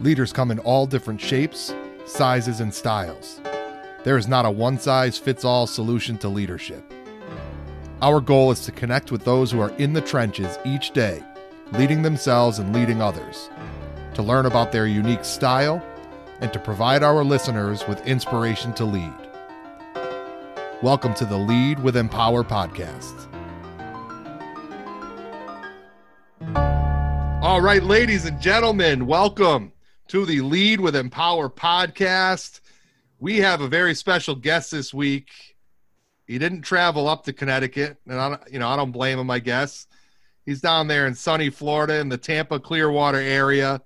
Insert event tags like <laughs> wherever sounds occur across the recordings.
Leaders come in all different shapes, sizes, and styles. There is not a one size fits all solution to leadership. Our goal is to connect with those who are in the trenches each day, leading themselves and leading others, to learn about their unique style, and to provide our listeners with inspiration to lead. Welcome to the Lead with Empower podcast. All right, ladies and gentlemen, welcome to the Lead with Empower podcast. We have a very special guest this week. He didn't travel up to Connecticut, and I, you know I don't blame him. I guess he's down there in sunny Florida in the Tampa Clearwater area.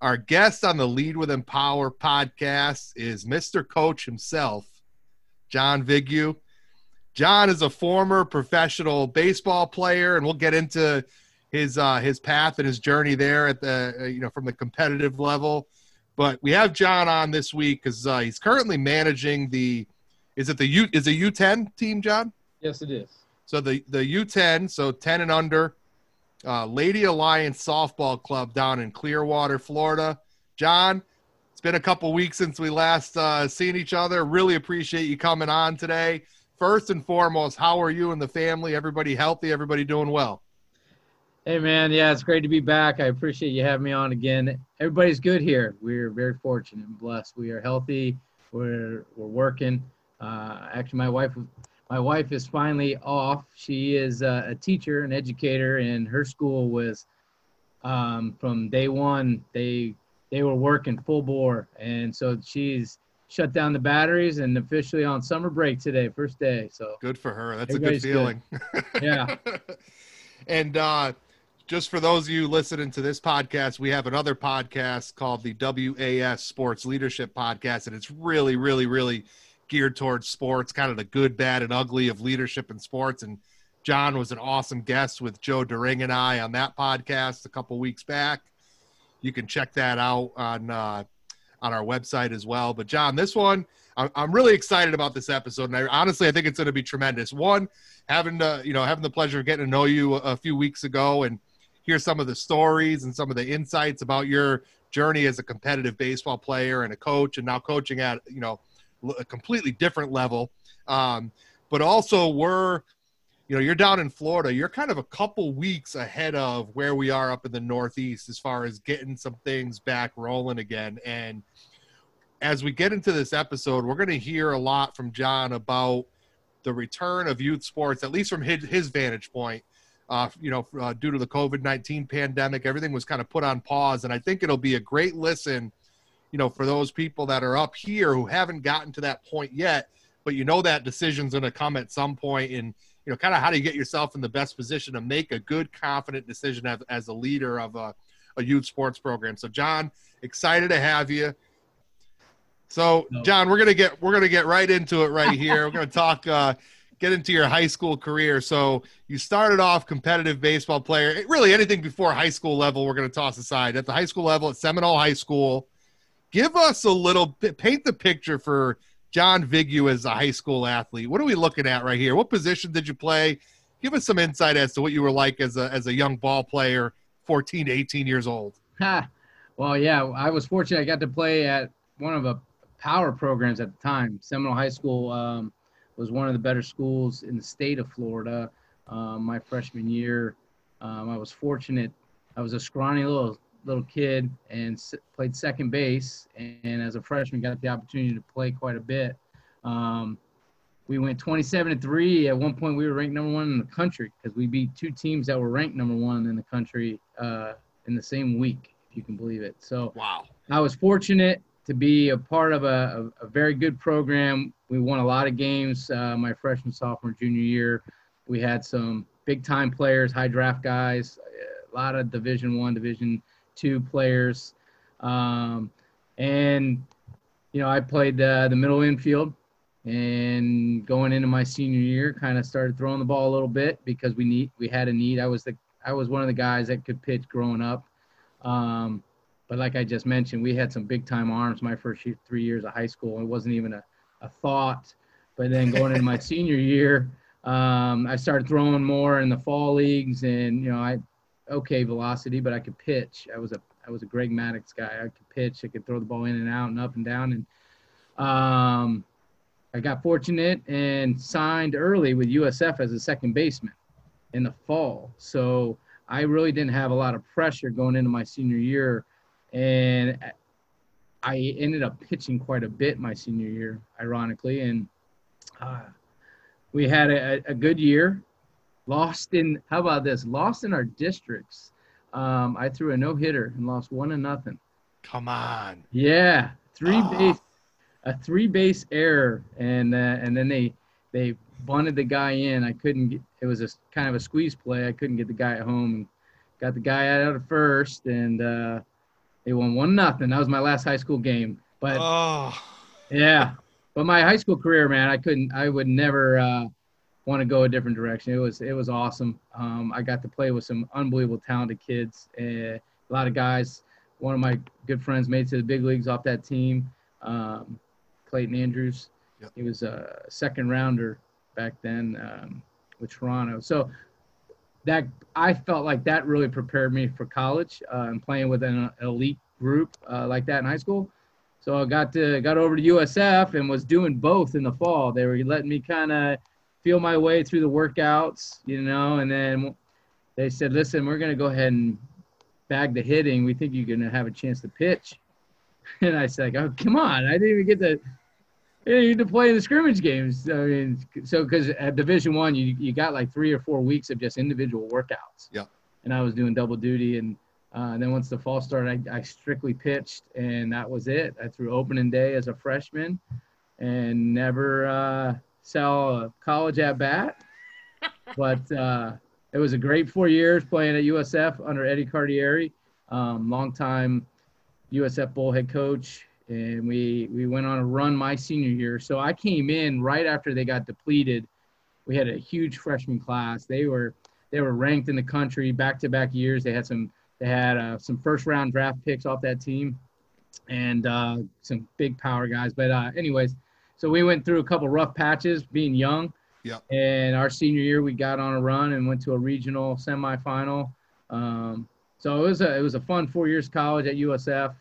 Our guest on the Lead with Empower podcast is Mr. Coach himself, John Vigue. John is a former professional baseball player, and we'll get into his uh, his path and his journey there at the uh, you know from the competitive level. But we have John on this week because uh, he's currently managing the is it the U is a U ten team, John? Yes, it is. So the the U ten, so ten and under, uh, Lady Alliance Softball Club down in Clearwater, Florida. John, it's been a couple weeks since we last uh, seen each other. Really appreciate you coming on today. First and foremost, how are you and the family? Everybody healthy? Everybody doing well? Hey man, yeah, it's great to be back. I appreciate you having me on again. Everybody's good here. We're very fortunate and blessed. We are healthy. We're we're working. Uh, actually, my wife my wife is finally off. She is uh, a teacher, an educator, and her school was um, from day one. They they were working full bore, and so she's shut down the batteries and officially on summer break today, first day. So good for her. That's a good feeling. Good. <laughs> Yeah. and uh, just for those of you listening to this podcast, we have another podcast called the WAS Sports Leadership Podcast, and it's really, really, really geared towards sports, kind of the good, bad, and ugly of leadership in sports. And John was an awesome guest with Joe Doering and I on that podcast a couple weeks back. You can check that out on uh, on our website as well. But John, this one, I'm really excited about this episode, and I honestly I think it's going to be tremendous. One, having to you know having the pleasure of getting to know you a few weeks ago and hear some of the stories and some of the insights about your journey as a competitive baseball player and a coach, and now coaching at you know a completely different level. Um, but also, we're you know you're down in Florida. You're kind of a couple weeks ahead of where we are up in the Northeast as far as getting some things back rolling again. And as we get into this episode, we're going to hear a lot from John about the return of youth sports, at least from his, his vantage point, uh, you know, uh, due to the COVID 19 pandemic, everything was kind of put on pause. And I think it'll be a great listen, you know, for those people that are up here who haven't gotten to that point yet, but you know that decision's going to come at some point. and, you know, kind of how do you get yourself in the best position to make a good, confident decision as, as a leader of a, a youth sports program. So, John, excited to have you. So, John, we're gonna get we're gonna get right into it right <laughs> here. we're gonna talk uh, get into your high school career. So you started off competitive baseball player. Really, anything before high school level, we're going to toss aside. At the high school level, at Seminole High School, give us a little paint the picture for John Vigue as a high school athlete. What are we looking at right here? What position did you play? Give us some insight as to what you were like as a as a young ball player, 14 to 18 years old. <laughs> Well, yeah, I was fortunate. I got to play at one of the power programs at the time, Seminole High School. Um, was one of the better schools in the state of Florida. Um, my freshman year, um, I was fortunate. I was a scrawny little little kid and s- played second base, and, and, as a freshman, got the opportunity to play quite a bit. Um, we went 27 and three. At one point, we were ranked number one in the country because we beat two teams that were ranked number one in the country uh, in the same week, if you can believe it. So, wow, I was fortunate to be a part of a, a, a very good program. We won a lot of games uh, my freshman, sophomore, junior year. We had some big time players, high draft guys, a lot of Division One, Division Two players, um, and you know I played uh, the middle infield. And going into my senior year, kind of started throwing the ball a little bit because we need we had a need. I was the I was one of the guys that could pitch growing up. Um, but like I just mentioned, we had some big time arms my first year, three years of high school. It wasn't even a, a thought. But then going into my <laughs> senior year, um, I started throwing more in the fall leagues, and you know, I okay velocity, but I could pitch. I was a I was a Greg Maddux guy. I could pitch, I could throw the ball in and out and up and down. And um, I got fortunate and signed early with USF as a second baseman in the fall. So I really didn't have a lot of pressure going into my senior year. And I ended up pitching quite a bit my senior year, ironically. And uh, we had a, a good year. Lost in, how about this? Lost in our districts. Um, I threw a no hitter and lost one to nothing. Come on. Yeah, three oh. base, a three base error, and uh, and then they they bunted the guy in. I couldn't get. It was a kind of a squeeze play. I couldn't get the guy at home. And got the guy out of first, and uh, they won one nothing. That was my last high school game. But oh. yeah, but my high school career, man, I couldn't. I would never uh, want to go a different direction. It was it was awesome. Um, I got to play with some unbelievable talented kids. Uh, a lot of guys. One of my good friends made to the big leagues off that team. Um, Clayton Andrews. Yep. He was a second rounder back then um, with Toronto. So that I felt like that really prepared me for college uh, and playing with an elite group uh, like that in high school. So I got to got over to USF and was doing both in the fall. They were letting me kind of feel my way through the workouts, you know, and then they said, "Listen, we're going to go ahead and bag the hitting. We think you're going to have a chance to pitch." <laughs> And I said, "Oh, come on! I didn't even get to you need to play in the scrimmage games. I mean, so because at Division One, you you got like three or four weeks of just individual workouts. Yeah. And I was doing double duty, and, uh, and then once the fall started, I, I strictly pitched, and that was it. I threw opening day as a freshman, and never uh, saw a college at bat. <laughs> but uh, it was a great four years playing at USF under Eddie Cardieri, um, longtime USF Bull head coach and we we went on a run my senior year. So I came in right after they got depleted. We had a huge freshman class. They were they were ranked in the country back to back years. They had some they had uh, some first round draft picks off that team, and uh, some big power guys. But uh, anyways, so we went through a couple rough patches being young. Yeah. And our senior year, we got on a run and went to a regional semifinal. Um, so it was a it was a fun four years college at USF.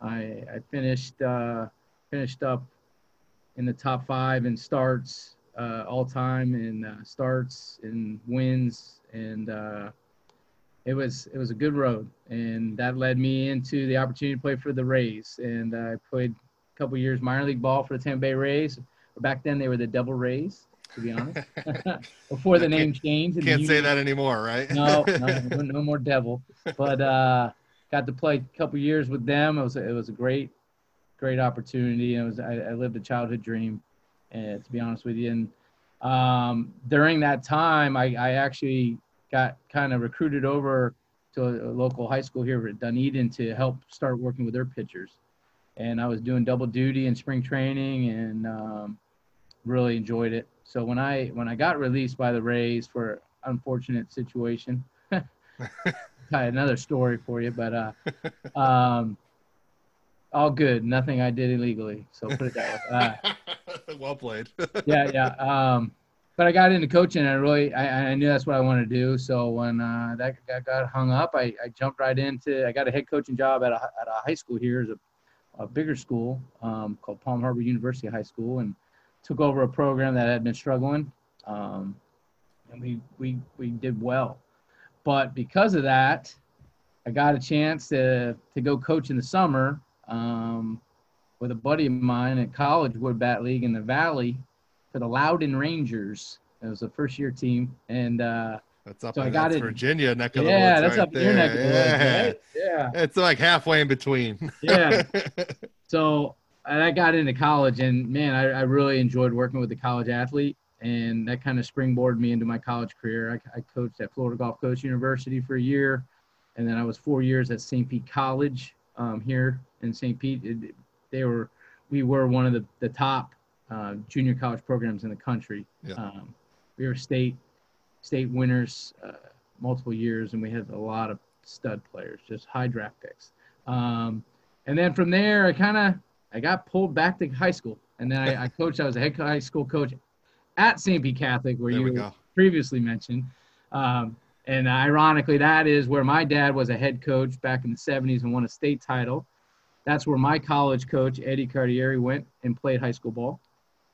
I, I finished uh, finished up in the top five in starts uh, all time in uh, starts and wins, and uh, it was it was a good road, and that led me into the opportunity to play for the Rays, and I played a couple years minor league ball for the Tampa Bay Rays. Back then, they were the Devil Rays to be honest. <laughs> Before the name changed. Can't say that anymore, right? no, <laughs> no, no more devil. But uh, got to play a couple years with them. It was a, it was a great great opportunity. It was I, I lived a childhood dream, and to be honest with you. And um, during that time, I, I actually got kind of recruited over to a, a, local high school here at Dunedin to help start working with their pitchers. And I was doing double duty in spring training and um, really enjoyed it. So when I when I got released by the Rays for unfortunate situation, <laughs> another story for you, but uh, um, all good. Nothing I did illegally. So put it that way. Uh, <laughs> well played. <laughs> yeah, yeah. Um, but I got into coaching, and I really, I, I knew that's what I wanted to do. So when uh, that, that got hung up, I, I jumped right into. I got a head coaching job at a at a high school here, as a, a bigger school um, called Palm Harbor University High School, and took over a program that had been struggling. Um, and we we we did well. But because of that, I got a chance to, to go coach in the summer um, with a buddy of mine at college, Wood Bat League in the Valley for the Loudoun Rangers. It was a first year team. And uh, that's up so in I got it, Virginia neck of yeah, the woods. Yeah, that's right up there. your neck of the yeah. woods, right? Yeah. It's like halfway in between. yeah. <laughs> So I got into college, and man, I, I really enjoyed working with the college athlete and that kind of springboarded me into my college career. I, I, coached at Florida Gulf Coast University for a year, and then I was four years at St. Pete College um, here in St. Pete. It, they were, we were one of the, the top uh, junior college programs in the country. Yeah. Um, we were state state winners uh, multiple years, and we had a lot of stud players, just high draft picks. Um, and then from there, I kind of I got pulled back to high school, and then I, I coached. I was a head high school coach at St. Pete Catholic, where there you previously mentioned. Um, and ironically, that is where my dad was a head coach back in the 70s and won a state title. That's where my college coach, Eddie Cardieri, went and played high school ball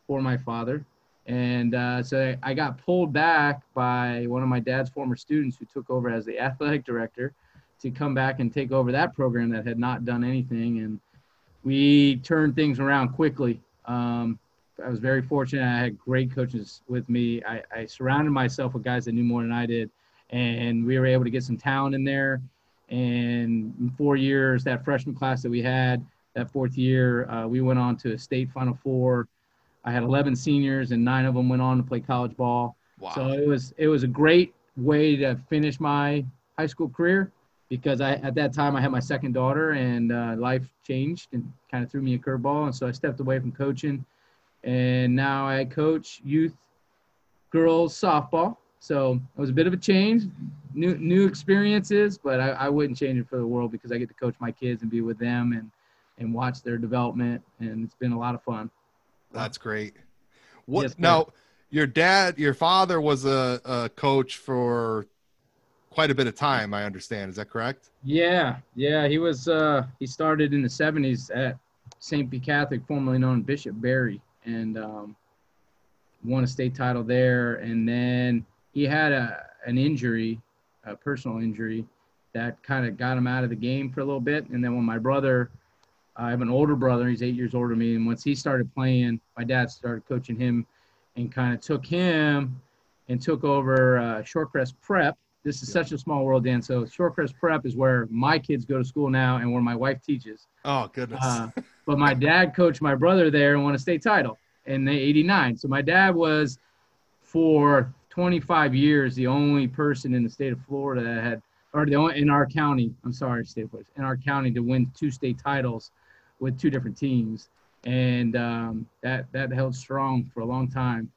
for my father. And uh, so I got pulled back by one of my dad's former students who took over as the athletic director to come back and take over that program that had not done anything. And we turned things around quickly. Um, I was very fortunate. I had great coaches with me. I, I surrounded myself with guys that knew more than I did and we were able to get some talent in there. And in four years, that freshman class that we had, that fourth year, uh, we went on to a state Final Four. I had 11 seniors, and nine of them went on to play college ball. Wow. So it was it was a great way to finish my high school career because I at that time I had my second daughter and uh, life changed and kind of threw me a curveball, and so I stepped away from coaching, and now I coach youth girls softball so it was a bit of a change, new new experiences, but I, I wouldn't change it for the world because I get to coach my kids and be with them and and watch their development, and it's been a lot of fun. That's great. What yes, now? Your dad, your father was a, a coach for quite a bit of time. I understand. Is that correct? Yeah, yeah. He was. Uh, he started in the '70s at St. Pete Catholic, formerly known as Bishop Barry, and um, won a state title there. And then he had a an injury, a personal injury, that kind of got him out of the game for a little bit. And then when my brother, I have an older brother, he's eight years older than me, and once he started playing, my dad started coaching him, and kind of took him and took over uh, Shorecrest Prep. This is yeah. such a small world, Dan. So Shorecrest Prep is where my kids go to school now, and where my wife teaches. Oh goodness! Uh, but my dad coached my brother there and won a state title in the '89. So my dad was for 25 years the only person in the state of Florida that had, or the only in our county. I'm sorry, state in our county to win two state titles with two different teams, and um, that that held strong for a long time.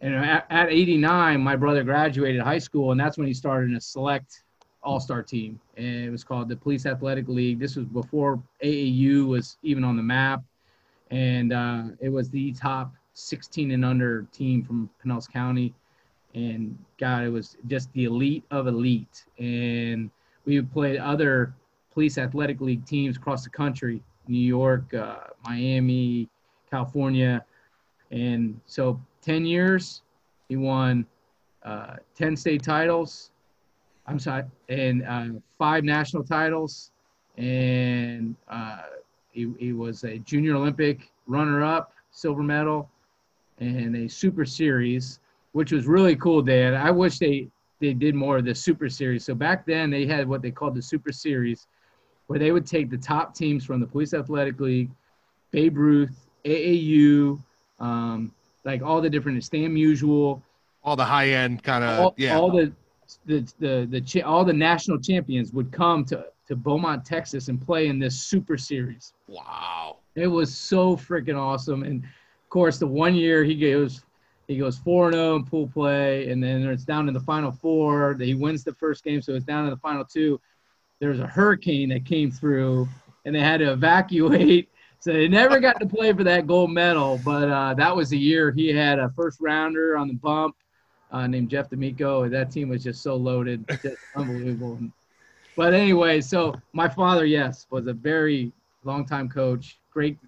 And at, at 89, my brother graduated high school, and that's when he started in a select all-star team, and it was called the Police Athletic League. This was before AAU was even on the map, and uh, it was the top 16 and under team from Pinellas County and God, it was just the elite of elite. And we played other police athletic league teams across the country, New York, uh, Miami, California, and so 10 years, he won uh, 10 state titles. I'm sorry, and uh, five national titles, and uh, he, he was a junior Olympic runner-up, silver medal, and a Super Series which was really cool, Dan. I wish they they did more of the Super Series. So back then they had what they called the Super Series, where they would take the top teams from the Police Athletic League, Babe Ruth, AAU, um, like all the different Stan Musial, all the high end kind of yeah, all the the the, the cha- all the national champions would come to to Beaumont, Texas, and play in this Super Series. Wow, it was so freaking awesome. And of course, the one year he goes he goes 4 and 0 in pool play, and then it's down to the final four. He wins the first game, so it's down to the final two. There's a hurricane that came through, and they had to evacuate. <laughs> So they never got to play for that gold medal, but uh, that was the year he had a first rounder on the bump uh, named Jeff D'Amico. That team was just so loaded, just <laughs> unbelievable. But anyway, so my father, yes, was a very long time coach, great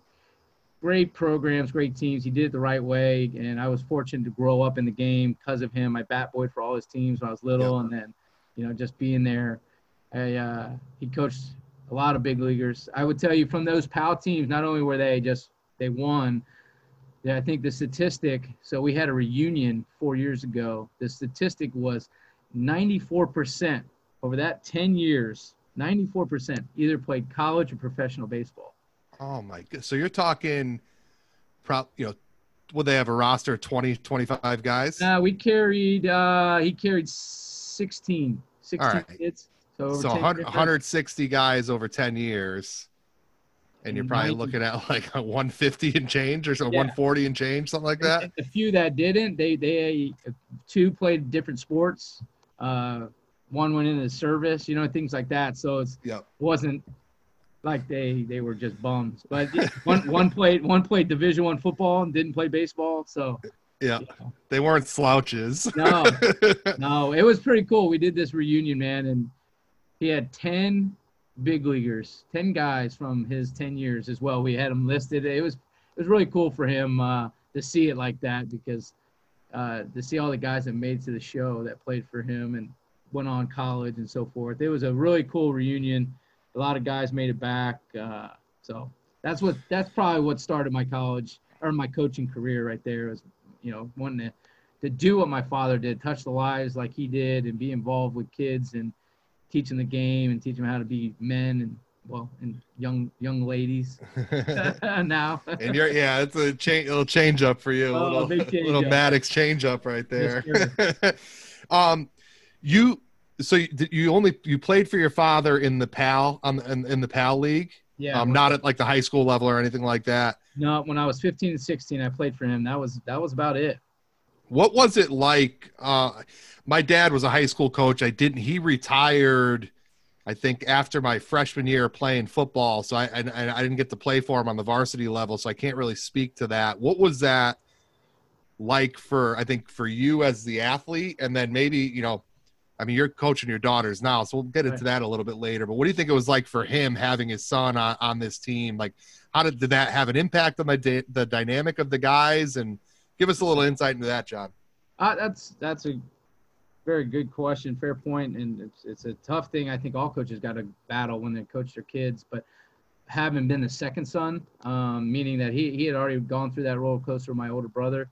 great programs, great teams. He did it the right way, and I was fortunate to grow up in the game because of him. I bat boyed for all his teams when I was little, and then, you know, just being there. I, uh, he coached a lot of big leaguers. I would tell you from those PAL teams, not only were they just they won. Yeah, I think the statistic. So we had a reunion four years ago. The statistic was 94% over that 10 years. 94% either played college or professional baseball. Oh my god! So you're talking, prop, you know, would they have a roster of 20, 25 guys? Uh, we carried. Uh, he carried 16, 16 All right. kids. So, so 100, 160 guys over 10 years. And you're probably 90. looking at <laughs> like a 150 and change or so yeah. 140 and change, something like that. A few that didn't, they they two played different sports. Uh, one went into service, you know, things like that. So it yep. wasn't like they they were just bums. But <laughs> one one played one played Division One football and didn't play baseball. So Yeah, know. they weren't slouches. no, no, <laughs> it was pretty cool. We did this reunion, man, and he had ten big leaguers, ten guys from his ten years as well. We had them listed. It was it was really cool for him uh, to see it like that because uh, to see all the guys that made to the show that played for him and went on college and so forth. It was a really cool reunion. A lot of guys made it back. Uh, so that's what that's probably what started my college or my coaching career right there. Was you know wanting to to do what my father did, touch the lives like he did, and be involved with kids and teaching the game and teaching them how to be men and well and young young ladies <laughs> <laughs> now. and you're yeah, it's a change little change up for you, a oh, little little Maddux change up right there. <laughs> Um, you so you, you, only you played for your father in the PAL on in, in the PAL league. Yeah. Um, not at like the high school level or anything like that. No, when I was 15 and 16, I played for him. That was that was about it. What was it like? Uh, my dad was a high school coach. I didn't. He retired, I think, after my freshman year playing football. So I, I I didn't get to play for him on the varsity level. So I can't really speak to that. What was that like for? I think for you as the athlete, and then maybe you know I mean, you're coaching your daughters now, so we'll get into that a little bit later. But what do you think it was like for him having his son on, on this team? Like, how did, did that have an impact on the the dynamic of the guys? And give us a little insight into that, John. Uh, that's that's a very good question, fair point, and it's it's a tough thing. I think all coaches got to battle when they coach their kids, but having been the second son, um, meaning that he he had already gone through that roller coaster with my older brother,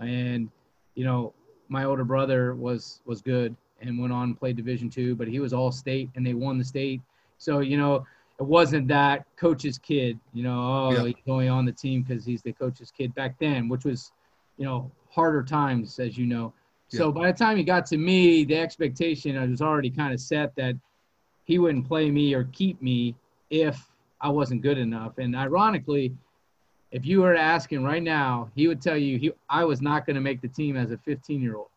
and you know my older brother was was good and went on and played Division two, but he was all state and they won the state. So you know, it wasn't that coach's kid. You know, oh, yeah. he's only on the team because he's the coach's kid back then, which was, you know, harder times as you know. So yeah. by the time he got to me, the expectation was already kind of set that he wouldn't play me or keep me if I wasn't good enough. And ironically, if you were asking right now, he would tell you he I was not going to make the team as a 15 year old.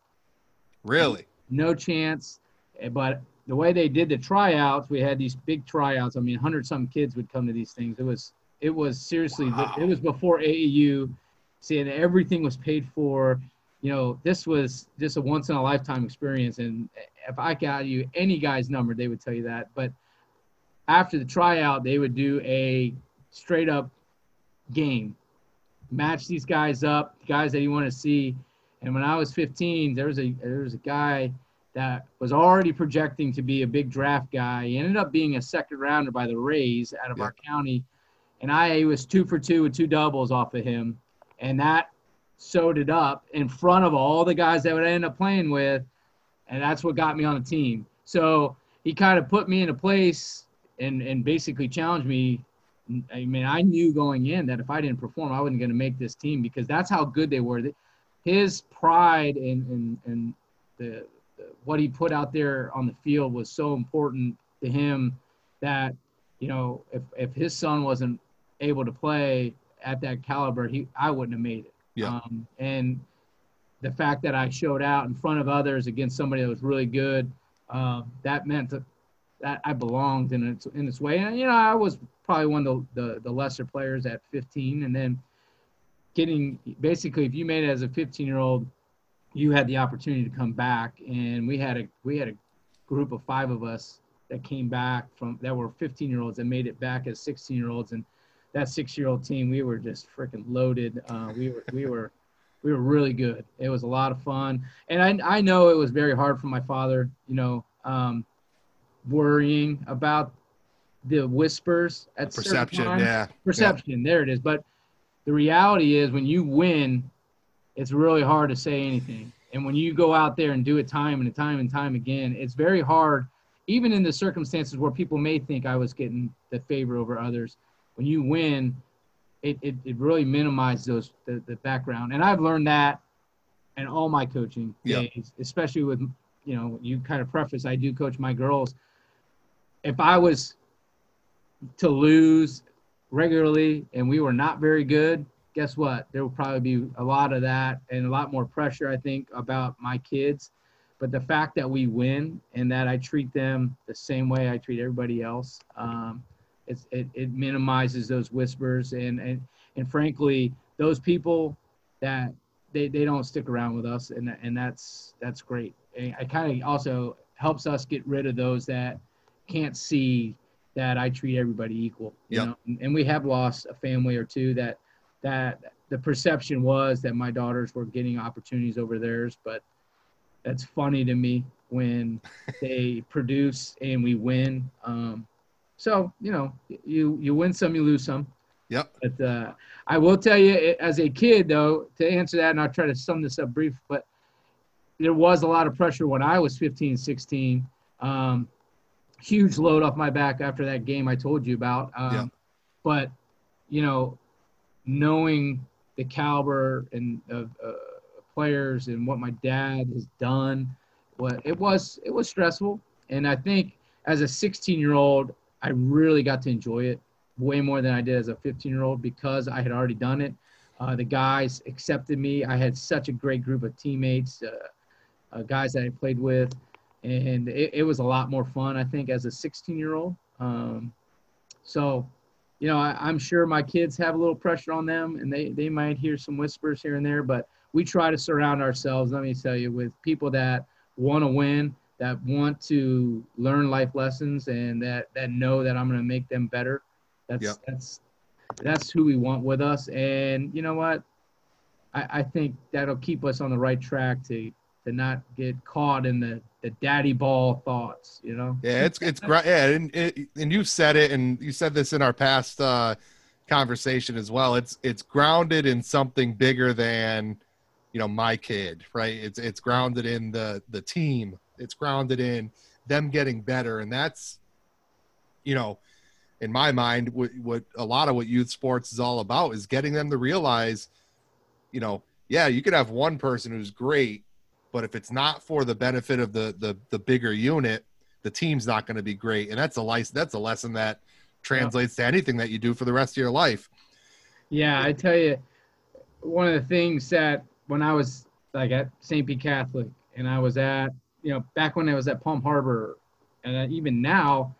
Really? no chance. Eh, but the way they did the tryouts, we had these big tryouts. I mean, hundred some kids would come to these things. It was it was seriously wow. it was before AAU. Seeing everything was paid for. You know, this was just a once in a lifetime experience. And if I got you any guy's number, they would tell you that. But after the tryout, they would do a straight up game, match these guys up, guys that you want to see. And when I was 15, there was a there was a guy that was already projecting to be a big draft guy. He ended up being a second rounder by the Rays out of yeah. our county, and I was two for two with two doubles off of him, and that sewed it up in front of all the guys that would end up playing with, and that's what got me on the team. So he kind of put me in a place and and basically challenged me. I mean, I knew going in that if I didn't perform, I wasn't going to make this team because that's how good they were. His pride and and and the what he put out there on the field was so important to him that you know if if his son wasn't able to play at that caliber, he I wouldn't have made it. Yeah. Um, and the fact that I showed out in front of others against somebody that was really good, uh, that meant that, that I belonged in its in its way. And you know, I was probably one of the, the, the lesser players at 15, and then getting basically if you made it as a 15 year old you had the opportunity to come back, and we had a we had a group of five of us that came back from that were 15 year olds and made it back as 16 year olds, and that six year old team we were just freaking loaded. Uh, we were we were we were really good. It was a lot of fun, and I I know it was very hard for my father. You know, um, worrying about the whispers at perception. Yeah, perception. Yeah. There it is. But the reality is, when you win, it's really hard to say anything. And when you go out there and do it time and time and time again, it's very hard, even in the circumstances where people may think I was getting the favor over others. When you win, it, it, it really minimizes those the, the background. And I've learned that in all my coaching days, especially with you know, you kind of preface I do coach my girls. If I was to lose regularly and we were not very good, guess what? There will probably be a lot of that and a lot more pressure, I think, about my kids. But the fact that we win and that I treat them the same way I treat everybody else, um, it, it minimizes those whispers. And, and, and frankly, those people that they, they don't stick around with us, and and that's that's great. And I kind of also helps us get rid of those that can't see that I treat everybody equal. You Yep. know, and, and we have lost a family or two that that the perception was that my daughters were getting opportunities over theirs, but that's funny to me when <laughs> they produce and we win. Um, so you know, you you win some, you lose some. Yep. But uh, I will tell you, as a kid, though, to answer that, and I'll try to sum this up brief, but there was a lot of pressure when I was 15, 16. Um, huge load off my back after that game I told you about. Um, Yeah. But, you know, knowing the caliber and of uh, players and what my dad has done, what it was, it was stressful. And I think as a 16 year old, I really got to enjoy it way more than I did as a 15 year old because I had already done it. Uh, the guys accepted me. I had such a great group of teammates, uh, uh, guys that I played with, and it, it was a lot more fun, I think, as a 16 year old. Um, so, you know, I, I'm sure my kids have a little pressure on them and they, they might hear some whispers here and there, but we try to surround ourselves, let me tell you, with people that want to win, that want to learn life lessons, and that, that know that I'm going to make them better. That's, Yep. that's, that's who we want with us. And you know what? I, I think that'll keep us on the right track to, to not get caught in the, the daddy ball thoughts, you know? Yeah, it's it's great. Yeah, and it, and you said it, and you said this in our past uh, conversation as well. It's it's grounded in something bigger than you know my kid, right? It's it's grounded in the the team. It's grounded in them getting better, and that's you know, in my mind, what, what a lot of what youth sports is all about is getting them to realize, you know, yeah, you could have one person who's great, but if it's not for the benefit of the the the bigger unit, the team's not going to be great. And that's a license. That's a lesson that translates to anything that you do for the rest of your life. Yeah, I tell you, one of the things that when I was like at St. Pete Catholic and I was at, you know, back when I was at Palm Harbor, and even now,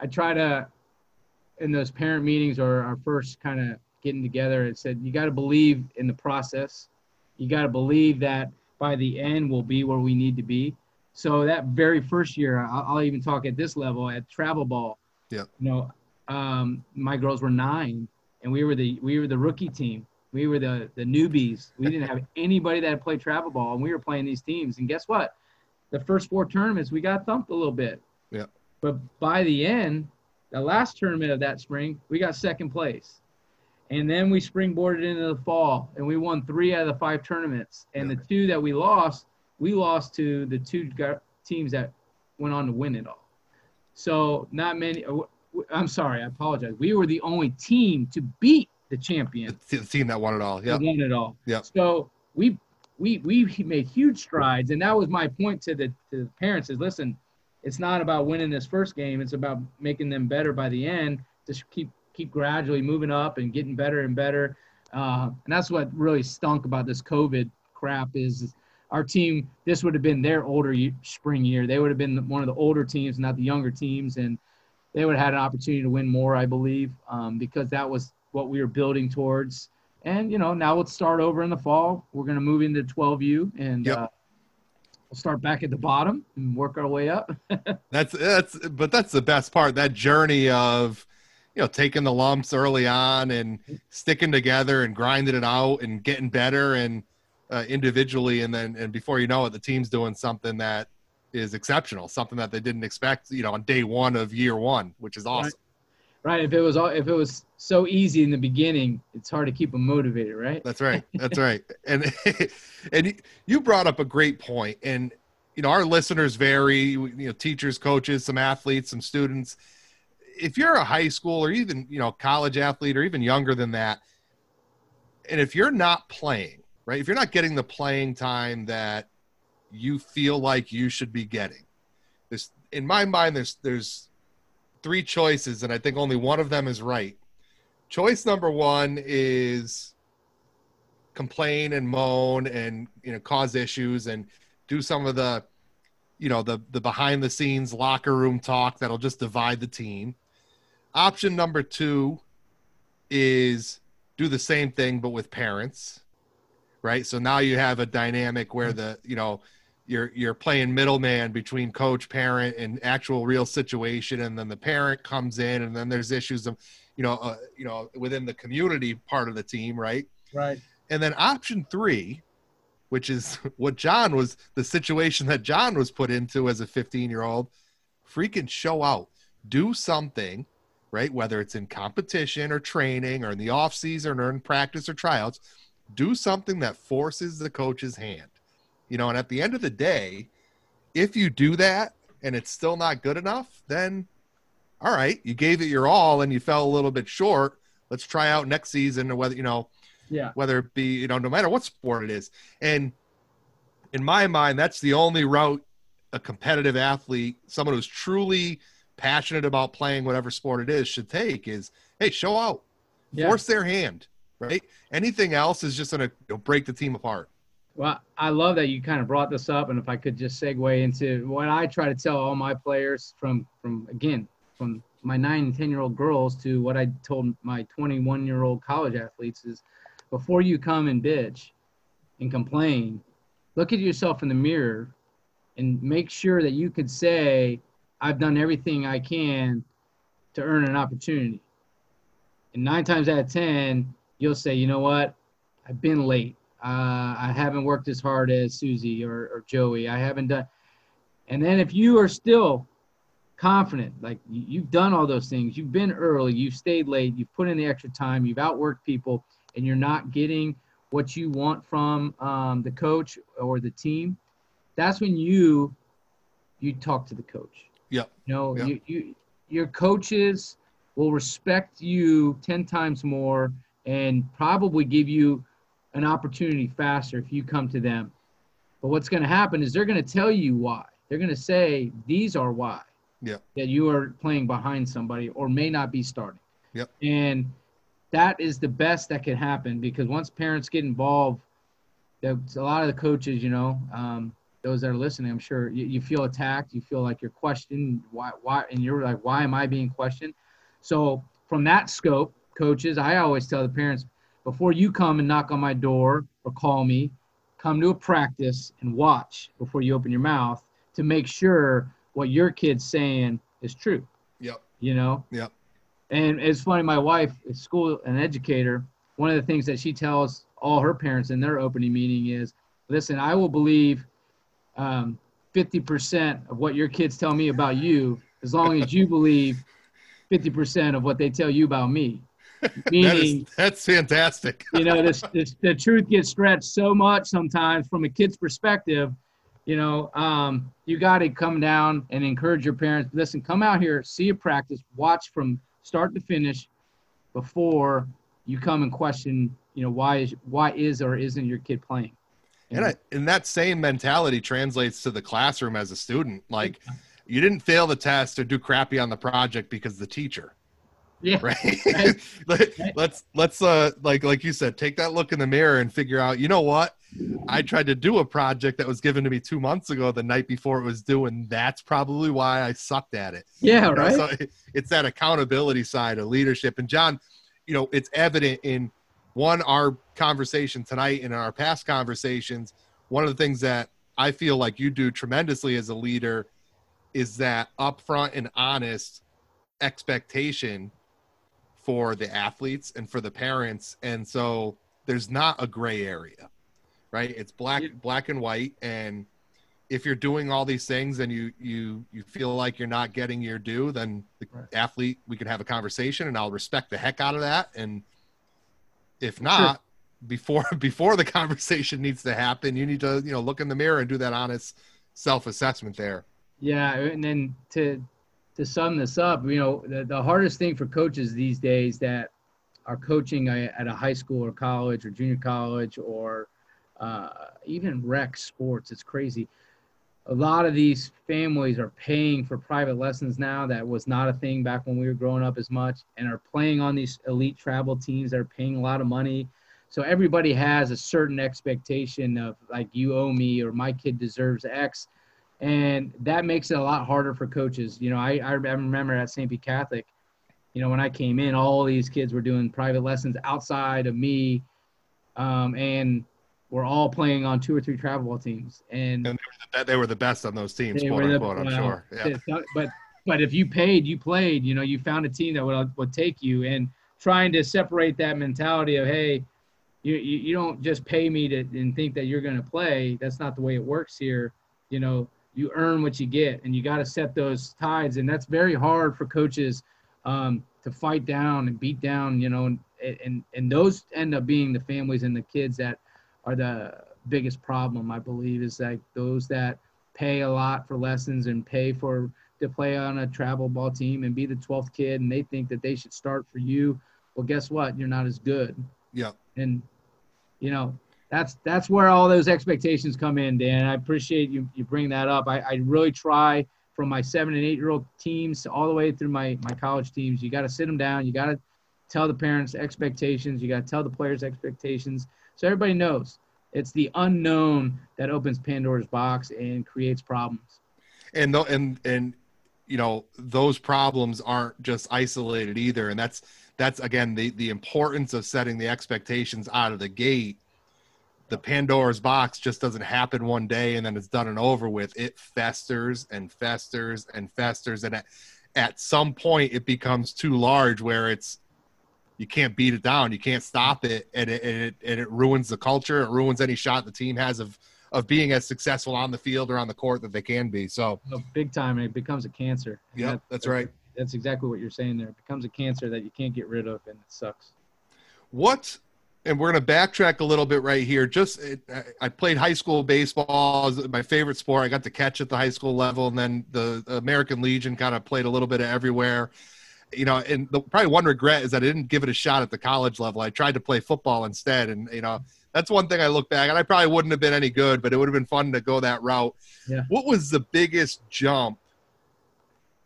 I try to, in those parent meetings or our first kind of getting together, it said, you got to believe in the process. You got to believe that by the end we'll be where we need to be. So that very first year, I'll, I'll even talk at this level at travel ball. Yeah. You know, um, my girls were nine and we were the we were the rookie team. We were the the newbies. We didn't have anybody that had played travel ball, and we were playing these teams. And guess what? The first four tournaments, we got thumped a little bit. Yeah. But by the end, the last tournament of that spring, we got second place. And then we springboarded into the fall, and we won three out of the five tournaments. And Yeah. the two that we lost, we lost to the two teams that went on to win it all. So not many. uh, I'm sorry, I apologize. We were the only team to beat the champion the team that won it all. Yeah. won it all. Yeah. So we we we made huge strides, and that was my point to the to the parents is listen, it's not about winning this first game. It's about making them better by the end. Just keep keep gradually moving up and getting better and better. Uh, and that's what really stunk about this COVID crap is our team. This would have been their older ye- spring year. They would have been one of the older teams, not the younger teams, and they would have had an opportunity to win more, I believe, um, because that was what we were building towards. And you know, now let's start over in the fall. We're going to move into 12U, and Yep. uh, we'll start back at the bottom and work our way up. <laughs> That's that's but that's the best part. That journey of you know taking the lumps early on and sticking together and grinding it out and getting better and uh, individually and then and before you know it the team's doing something that is exceptional something that they didn't expect you know on day one of year one which is awesome right? If it was all, if it was so easy in the beginning, it's hard to keep them motivated, right? That's right. That's right. And <laughs> and you brought up a great point. And you know, our listeners vary. You know, teachers, coaches, some athletes, some students. If you're a high school or even you know college athlete or even younger than that, and if you're not playing, right? If you're not getting the playing time that you feel like you should be getting, this in my mind there's there's three choices, and I think only one of them is right. Choice number one is complain and moan and you know cause issues and do some of the you know the the behind the scenes locker room talk that'll just divide the team option number two is do the same thing but with parents right? So now you have a dynamic where the you know you're you're playing middleman between coach, parent, and actual real situation, and then the parent comes in, and then there's issues of you know uh, you know within the community part of the team, right? Right. And then option three, which is <laughs> what John was the situation that John was put into as a 15 year old, freaking show out, do something, right? Whether it's in competition or training or in the off season or in practice or tryouts, do something that forces the coach's hand. You know, and at the end of the day, if you do that and it's still not good enough, then all right, you gave it your all and you fell a little bit short. Let's try out next season or whether, you know, Yeah. whether it be you know no matter what sport it is and in my mind that's the only route a competitive athlete someone who's truly passionate about playing whatever sport it is should take is hey show out Yeah. force their hand right anything else is just going to break the team apart Well, I love that you kind of brought this up, and if I could just segue into what I try to tell all my players from from again from my nine and ten year old girls to what I told my 21 year old college athletes is before you come and bitch and complain, look at yourself in the mirror and make sure that you could say, I've done everything I can to earn an opportunity. And nine times out of 10, you'll say, you know what? I've been late. Uh, I haven't worked as hard as Susie or, or Joey. I haven't done. And then if you are still confident, like you- you've done all those things, you've been early, you've stayed late, you've put in the extra time, you've outworked people, and you're not getting what you want from um, the coach or the team, that's when you you talk to the coach. Yeah. You know, Yep. you, you your coaches will respect you 10 times more and probably give you an opportunity faster if you come to them. But what's going to happen is they're going to tell you why. They're going to say these are why. Yep. That you are playing behind somebody or may not be starting. Yep. And that is the best that can happen because once parents get involved, there's a lot of the coaches, you know, um, those that are listening, I'm sure you, you feel attacked. You feel like you're questioned. Why? Why? And you're like, why am I being questioned? So from that scope, coaches, I always tell the parents before you come and knock on my door or call me, come to a practice and watch before you open your mouth to make sure what your kid's saying is true. Yep. You know. Yep. And it's funny. My wife is school an educator. One of the things that she tells all her parents in their opening meeting is, "Listen, I will believe um, 50% of what your kids tell me about you, as long as you believe 50% of what they tell you about me." <laughs> that Meaning, is that's fantastic you know, this, this the truth gets stretched so much sometimes from a kid's perspective. You know, um, you got to come down and encourage your parents. Listen, come out here, see a practice, watch from start to finish, before you come and question. You know, why is why is or isn't your kid playing? and I, and that same mentality translates to the classroom as a student like you didn't fail the test or do crappy on the project because the teacher yeah, right. Let, <laughs> let's let's uh like like you said take that look in the mirror and figure out you know what? I tried to do a project that was given to me two months ago the night before it was due and that's probably why i sucked at it. Yeah, You know, right. so it- <laughs> it's that accountability side of leadership. And john you know it's evident in one our conversation tonight and in our past conversations one of the things that i feel like you do tremendously as a leader is that upfront and honest expectation for the athletes and for the parents. And so there's not a gray area right? It's black Yeah. black and white. And if you're doing all these things and you you you feel like you're not getting your due then the Right. athlete we could have a conversation and i'll respect the heck out of that. And if not before <laughs> before the conversation needs to happen you need to you know look in the mirror and do that honest self-assessment there. Yeah, and then to to sum this up, you know, the, the hardest thing for coaches these days that are coaching a- at a high school or college or junior college or uh, even rec sports, it's crazy. A lot of these families are paying for private lessons now. That was not a thing back when we were growing up as much, and are playing on these elite travel teams that are paying a lot of money. So everybody has a certain expectation of like you owe me or my kid deserves X and that makes it a lot harder for coaches. You know, I, I remember at St. Pete Catholic, you know, when I came in, all these kids were doing private lessons outside of me, um, and were all playing on two or three travel ball teams, and, and they, were the, they were the best on those teams, quote unquote. I'm sure. Yeah. But but if you paid, you played. You know, you found a team that would would take you, and trying to separate that mentality of hey, you you, you don't just pay me to and think that you're going to play. That's not the way it works here. You know, you earn what you get, and you got to set those tides, and that's very hard for coaches um, to fight down and beat down. You know, and, and and those end up being the families and the kids that are the biggest problem. I believe is like those that pay a lot for lessons and pay for to play on a travel ball team and be the 12th kid and they think that they should start for you well guess what you're not as good yeah and you know that's that's where all those expectations come in dan. I appreciate you you bring that up. I, I really try from my seven and eight year old teams all the way through my my college teams. You got to sit them down. You got to tell the parents expectations. You got to tell the players expectations. So everybody knows it's the unknown that opens pandora's box and creates problems. And the, and and you know those problems aren't just isolated either. And that's that's again the the importance of setting the expectations out of the gate the pandora's box just doesn't happen one day and then it's done and over with it festers and festers and festers and at, at some point it becomes too large where it's you can't beat it down you can't stop it and it, and it, and it ruins the culture it ruins any shot the team has of of being as successful on the field or on the court that they can be. So oh, big time, and it becomes a cancer. Yeah, that, that's right. That's exactly what you're saying there. It becomes a cancer that you can't get rid of, and it sucks. What? And we're going to backtrack a little bit right here. Just I played high school baseball, my favorite sport. I got to catch at the high school level, and then the American Legion kind of played a little bit of everywhere you know, and the, probably one regret is that I didn't give it a shot at the college level. I tried to play football instead, and you know, that's one thing I look back and I probably wouldn't have been any good, but it would have been fun to go that route. Yeah. What was the biggest jump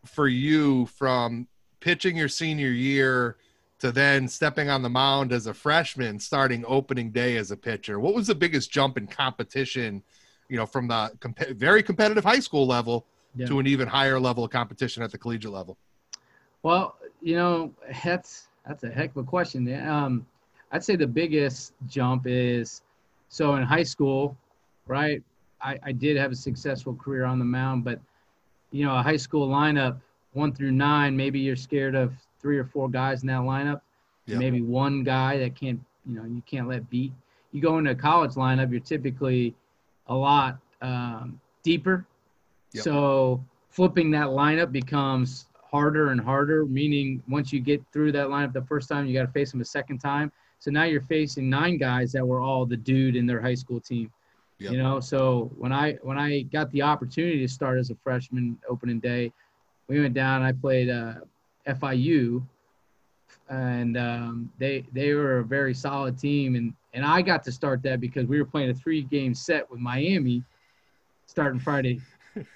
for you from pitching your senior year to then stepping on the mound as a freshman, starting opening day as a pitcher? What was the biggest jump in competition, you know, from the comp- very competitive high school level yeah. to an even higher level of competition at the collegiate level? Well, you know, that's that's a heck of a question. Um, I'd say the biggest jump is so in high school, right? I, I did have a successful career on the mound, but you know, a high school lineup, one through nine, maybe you're scared of three or four guys in that lineup. Yep. Maybe one guy that can't, you know, you can't let beat. You go into a college lineup, you're typically a lot um, deeper. Yep. So flipping that lineup becomes harder and harder, meaning once you get through that lineup the first time, you got to face them a second time. So now you're facing nine guys that were all the dude in their high school team. Yep. You know, so when I when I got the opportunity to start as a freshman opening day, we went down. I played uh, FIU, and um, they they were a very solid team, and and I got to start that because we were playing a three game set with Miami, starting Friday. <laughs>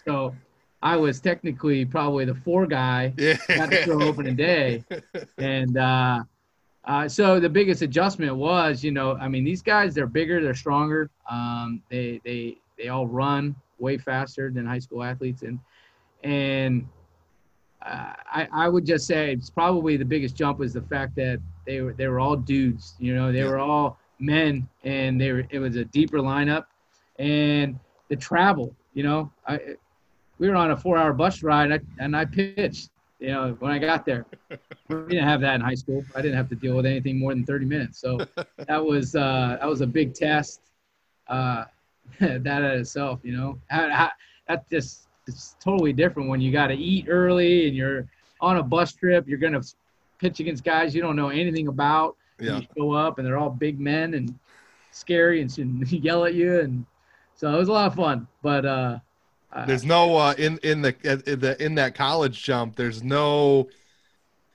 So I was technically probably the four guy yeah. <laughs> got to throw opening day, and uh, uh, so the biggest adjustment was, you know, I mean, these guys they're bigger, they're stronger. Um, they they they all run way faster than high school athletes, and and I I would just say it's probably the biggest jump was the fact that they were they were all dudes. You know, they yeah. were all men, and they were it was a deeper lineup, and the travel. You know, I we were on a four hour bus ride and I, and I pitched you know, when I got there. we didn't have that in high school. I didn't have to deal with anything more than 30 minutes. So <laughs> that was uh, that was a big test. Uh, <laughs> that in itself, you know, that just it's totally different when you got to eat early and you're on a bus trip. You're gonna pitch against guys you don't know anything about. Yeah. You show up and they're all big men and scary and <laughs> yell at you and so it was a lot of fun. But uh, uh, there's no uh, in in the in the in that college jump. There's no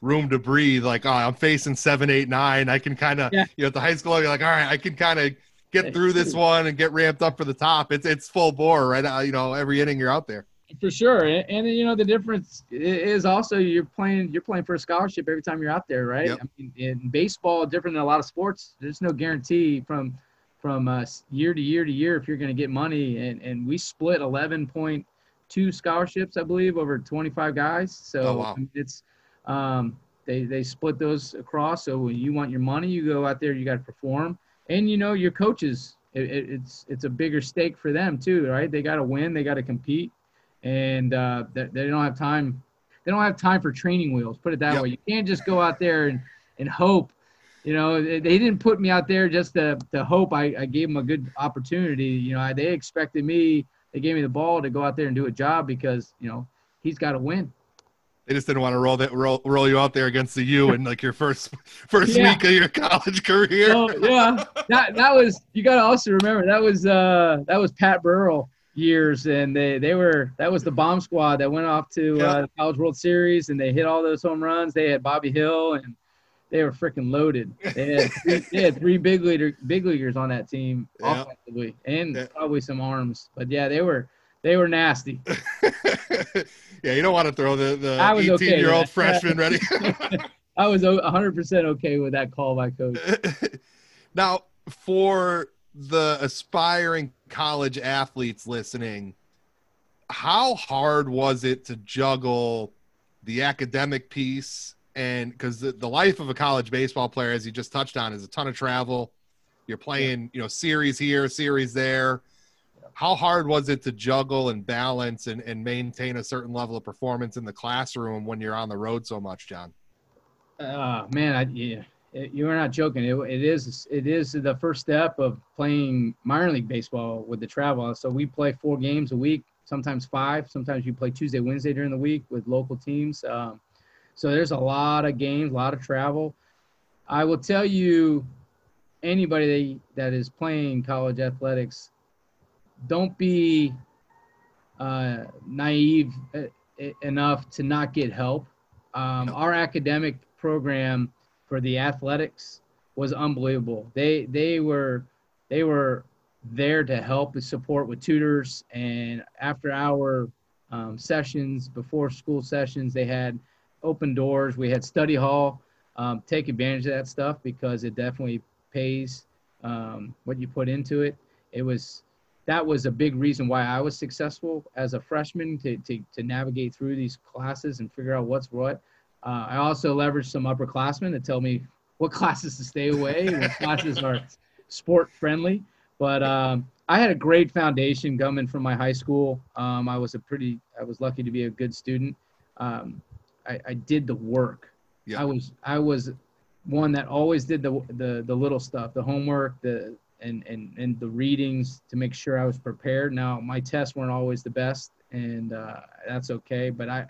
room to breathe. Like, oh, I'm facing seven, eight, nine. I can kind of, yeah. you know, at the high school, you're like, all right, I can kind of get through this one and get ramped up for the top. It's it's full bore right now. You know, every inning you're out there. For sure, and, and you know the difference is also you're playing you're playing for a scholarship every time you're out there, right? Yep. I mean, in baseball, different than a lot of sports. There's no guarantee from from uh, year to year to year if you're going to get money. And, and we split 11.2 scholarships, I believe, over 25 guys. So oh, wow. it's um, they they split those across. So when you want your money, you go out there, you got to perform, and you know your coaches it, it, it's it's a bigger stake for them too, right? They got to win, they got to compete, and uh, they, they don't have time. They don't have time for training wheels. Put it that Yep. way. You can't just go out there and, and hope. You know, they, they didn't put me out there just to, to hope. I, I gave them a good opportunity. You know, I, they expected me. They gave me the ball to go out there and do a job because you know he's got to win. They just didn't want to roll that roll, roll you out there against the U in like your first first Yeah. week of your college career. Oh yeah, that that was you got to also remember that was uh that was Pat Burrell years, and they they were that was the bomb squad that went off to uh, the College World Series, and they hit all those home runs. They had Bobby Hill, and they were freaking loaded. They had <laughs> three, they had three big leader big leaguers on that team Yeah. offensively, and Yeah. probably some arms. But yeah, they were they were nasty. <laughs> yeah, you don't want to throw the the I was okay with 18 year old freshman ready. <laughs> I was 100% okay with that call by coach. now, for the aspiring college athletes listening, how hard was it to juggle the academic piece? And because the, the life of a college baseball player, as you just touched on, is a ton of travel. You're playing, you know, series here, series there. How hard was it to juggle and balance and, and maintain a certain level of performance in the classroom when you're on the road so much, John? Uh, man, I, yeah, it- you are not joking. It, it is it is the first step of playing minor league baseball with the travel. So we play four games a week, sometimes five. Sometimes you play Tuesday, Wednesday during the week with local teams. Um, so there's a lot of games, a lot of travel. I will tell you, anybody that is playing college athletics, don't be uh, naive uh, enough to not get help. Um, Our academic program for the athletics was unbelievable. They they were they were there to help and support with tutors and after hour um, sessions, before school sessions. They had open doors. We had study hall. Um, take advantage of that stuff because it definitely pays um, what you put into it. It was that was a big reason why I was successful as a freshman to, to, to navigate through these classes and figure out what's what. Uh, I also leveraged some upperclassmen to tell me what <laughs> classes to stay away, what <laughs> classes are sport friendly. But um, I had a great foundation coming from my high school. Um, I was a pretty, I was lucky to be a good student. Um, I, I did the work. Yeah. I was, I was one that always did the, the, the little stuff, the homework, the, and, and, and the readings to make sure I was prepared. Now my tests weren't always the best and uh, that's okay. But I,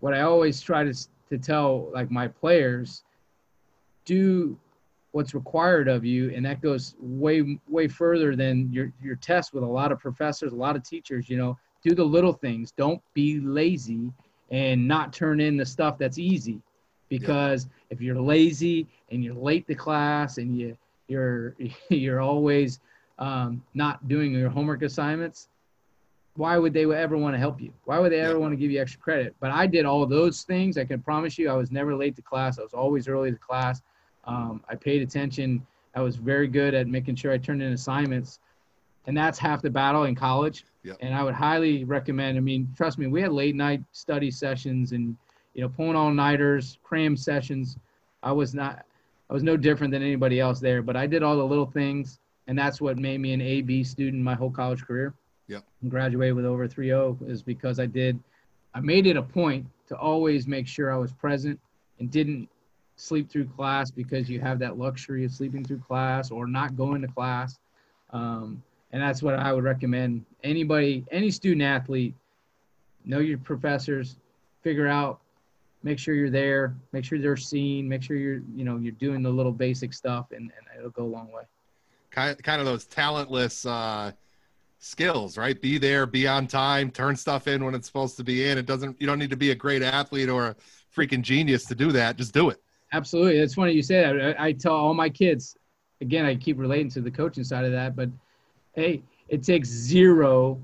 what I always try to, to tell like my players, do what's required of you. And that goes way, way further than your, your test with a lot of professors, a lot of teachers, you know, do the little things. Don't be lazy and not turn in the stuff that's easy because if you're lazy and you're late to class and you you're <laughs> you're always um, not doing your homework assignments why would they ever want to help you? Why would they ever want to give you extra credit? But i did all those things i can promise you i was never late to class i was always early to class. Um, i paid attention i was very good at making sure i turned in assignments and that's half the battle in college. Yep. and i would highly recommend i mean trust me we had late night study sessions and you know pulling all nighters cram sessions. I was not i was no different than anybody else there but i did all the little things and that's what made me an ab student my whole college career Yep. and graduated with over 3.0 is because i did i made it a point to always make sure i was present and didn't sleep through class because you have that luxury of sleeping through class or not going to class um, and that's what i would recommend anybody any student athlete know your professors figure out make sure you're there make sure they're seen make sure you're you know you're doing the little basic stuff and, and it'll go a long way kind kind of those talentless uh skills right be there be on time turn stuff in when it's supposed to be in it doesn't you don't need to be a great athlete or a freaking genius to do that just do it Absolutely. It's funny you say that. I, I tell all my kids, again, I keep relating to the coaching side of that, but hey, it takes zero,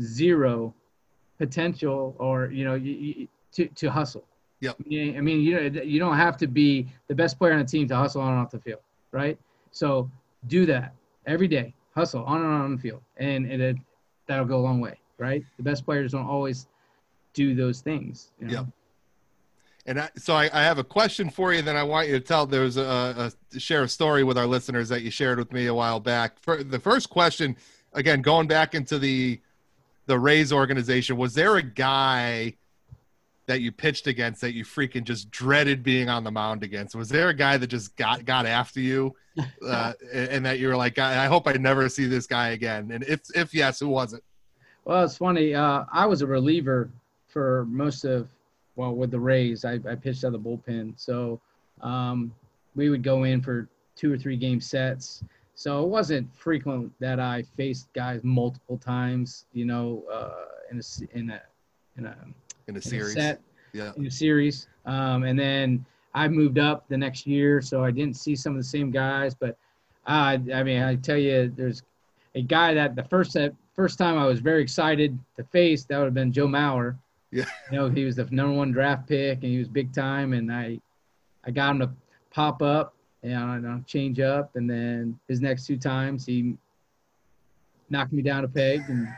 zero potential or, you know, you, you, to, to hustle. Yep. You- I mean, you know, you don't have to be the best player on the team to hustle on and off the field, right? So do that every day, hustle on and on the field, and, and it, that'll go a long way, right? The best players don't always do those things. You know? Yep. And I, so I, I, have a question for you. Then I want you to tell. There's a, a share a story with our listeners that you shared with me a while back. For the first question, again, going back into the the Rays organization, was there a guy that you pitched against that you freaking just dreaded being on the mound against? Was there a guy that just got got after you, <laughs> uh, and that you were like, I hope I never see this guy again? And if if yes, who was it? Well, it's funny. Uh, I was a reliever for most of well, with the Rays, I, I pitched out of the bullpen. So um, we would go in for two or three game sets. So it wasn't frequent that I faced guys multiple times, you know, uh, in a in a in a in a series. Set, yeah. In a series, um, and then I moved up the next year, so I didn't see some of the same guys. But uh, I mean, I tell you, there's a guy that the first set, first time I was very excited to face. That would have been Joe Mauer. Yeah. You know, he was the number one draft pick and he was big time and I I got him to pop up and know, change up and then his next two times he knocked me down a peg and,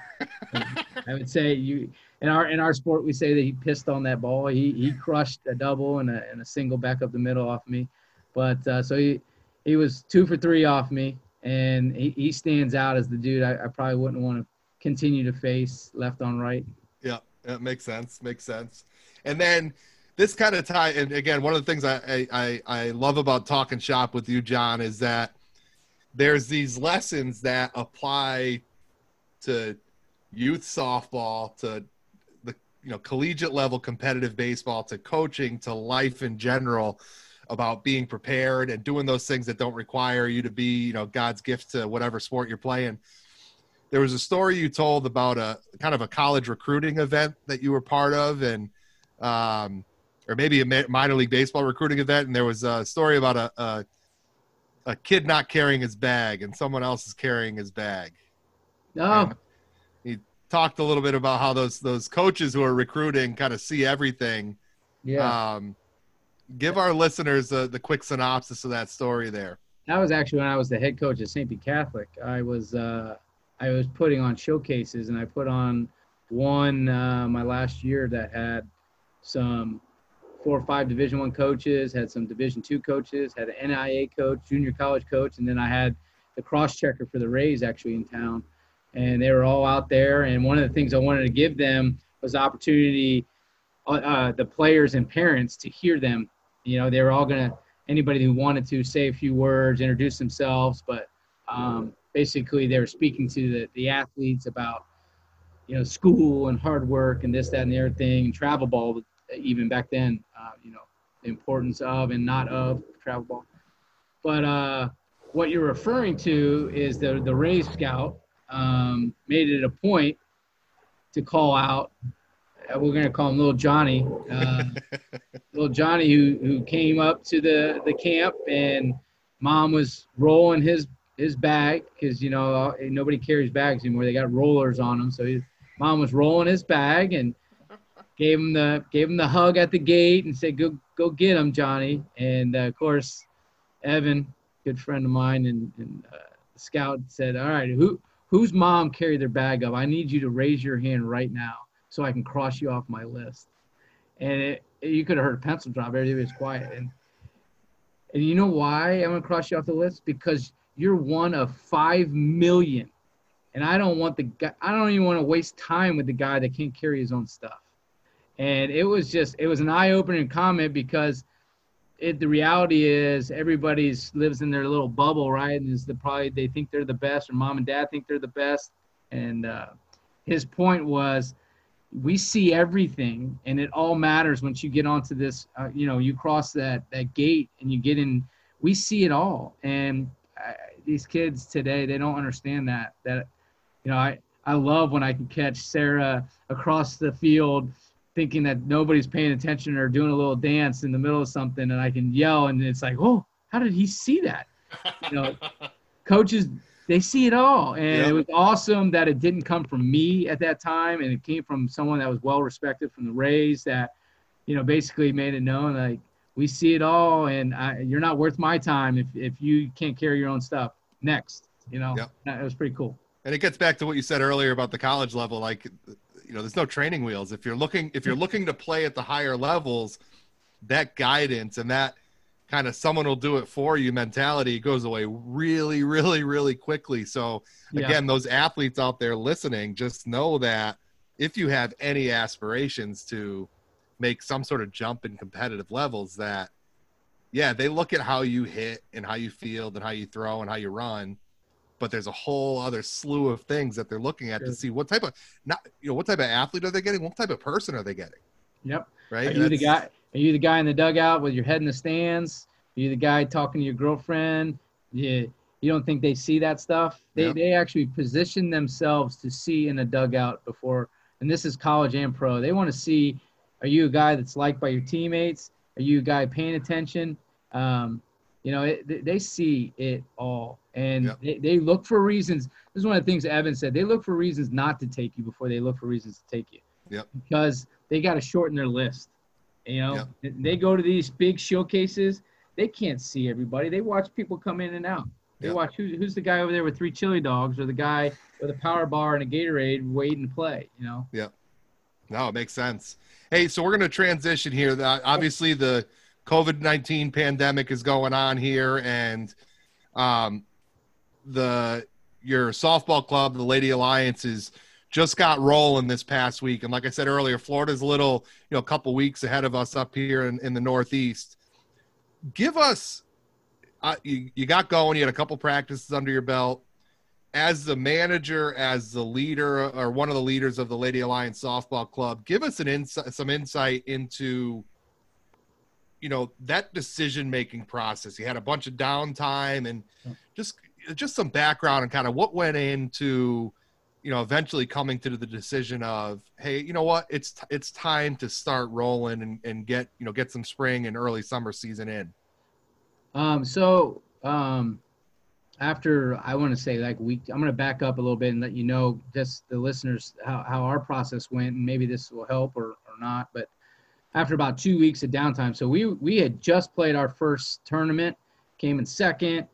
and I would say you in our in our sport we say that he pissed on that ball. He he crushed a double and a and a single back up the middle off me. But uh, so he he was two for three off me and he, he stands out as the dude I, I probably wouldn't want to continue to face left on right. Yeah. That makes sense. Makes sense. And then this kind of tie, and again, one of the things I, I, I love about talking shop with you, John, is that there's these lessons that apply to youth softball, to you know collegiate level competitive baseball, to coaching, to life in general about being prepared and doing those things that don't require you to be you know God's gift to whatever sport you're playing. There was a story you told about a kind of a college recruiting event that you were part of and um, or maybe a minor league baseball recruiting event and there was a story about a, a, a kid not carrying his bag and someone else is carrying his bag. Oh. He talked a little bit about how those those coaches who are recruiting kind of see everything. Yeah. Um, give our listeners the, the quick synopsis of that story there. That was actually when i was the head coach at st pete catholic. I was uh I was putting on showcases, and I put on one uh, my last year that had some four or five Division One coaches, had some Division Two coaches, had an NAIA coach, junior college coach, and then I had the cross checker for the Rays actually in town, and they were all out there. And one of the things I wanted to give them was the opportunity, uh, uh the players and parents, to hear them. You know, they were all gonna anybody who wanted to say a few words, introduce themselves, but um, basically they were speaking to the, the athletes about you know school and hard work and this that and the other thing and travel ball even back then uh, you know the importance of and not of travel ball but uh, what you're referring to is the the Rays scout um, made it a point to call out uh, we're going to call him little johnny uh, <laughs> little johnny who, who came up to the, the camp and mom was rolling his his bag because you know nobody carries bags anymore. They got rollers on them. So his mom was rolling his bag and gave him the gave him the hug at the gate and said, "Go go get him, Johnny." And uh, of course, Evan, good friend of mine, and, and uh, scout said, "All right, who whose mom carried their bag up? I need you to raise your hand right now so I can cross you off my list." And it, it, you could have heard a pencil drop. Everybody was quiet. And and you know why I'm gonna cross you off the list? Because you're one of five million. And I don't want the guy, I don't even want to waste time with the guy that can't carry his own stuff. And it was just, it was an eye opening comment because it, the reality is everybody's lives in their little bubble, right? And is the probably they think they're the best, or mom and dad think they're the best. And uh, his point was, we see everything, and it all matters once you get onto this. Uh, you know, you cross that that gate and you get in. We see it all, and these kids today they don't understand that that you know i i love when i can catch sarah across the field thinking that nobody's paying attention or doing a little dance in the middle of something and i can yell and it's like oh how did he see that you know <laughs> coaches they see it all and yep. it was awesome that it didn't come from me at that time and it came from someone that was well respected from the rays that you know basically made it known like we see it all and I, you're not worth my time if, if you can't carry your own stuff next. You know, yep. that was pretty cool. And it gets back to what you said earlier about the college level. Like, you know, there's no training wheels. If you're looking, if you're looking to play at the higher levels, that guidance and that kind of someone will do it for you mentality goes away really, really, really quickly. So Yeah. again, those athletes out there listening, just know that if you have any aspirations to make some sort of jump in competitive levels, that yeah, they look at how you hit and how you field and how you throw and how you run. But there's a whole other slew of things that they're looking at Sure. to see what type of not you know what type of athlete are they getting, what type of person are they getting, Yep. right? Are you the guy? Are you the guy in the dugout with your head in the stands? Are you the guy talking to your girlfriend? You you don't think they see that stuff? They Yep. they actually position themselves to see in a dugout before. And this is college and pro. They want to see: Are you a guy that's liked by your teammates? Are you a guy paying attention? Um, you know, it, they- they see it all, and Yep. they, they look for reasons. This is one of the things Evan said. They look for reasons not to take you before they look for reasons to take you. Yep. Because they got to shorten their list. You know, they go to these big showcases. They can't see everybody. They watch people come in and out. They Yep. watch who's, who's the guy over there with three chili dogs, or the guy with a power bar and a Gatorade waiting to play. You know. Yeah. No, it makes sense. Hey, so we're going to transition here. Obviously, the COVID nineteen pandemic is going on here, and um, the your softball club, the Lady Alliance, is just got rolling this past week. And like I said earlier, Florida's a little, you know, a couple weeks ahead of us up here in, in the Northeast. Give us, uh, you, you got going. You had a couple practices under your belt as the manager, as the leader, or one of the leaders of the Lady Alliance Softball Club, give us an insight, some insight into, you know, that decision making process. You had a bunch of downtime, and just just some background and kind of what went into, you know, eventually coming to the decision of, hey, you know what, it's it's time to start rolling and, and get you know get some spring and early summer season in. Um, so um, after I want to say like week, I'm going to back up a little bit and let you know just the listeners how, how our process went, and maybe this will help or, or not. But after about two weeks of downtime, so we we had just played our first tournament, came in second.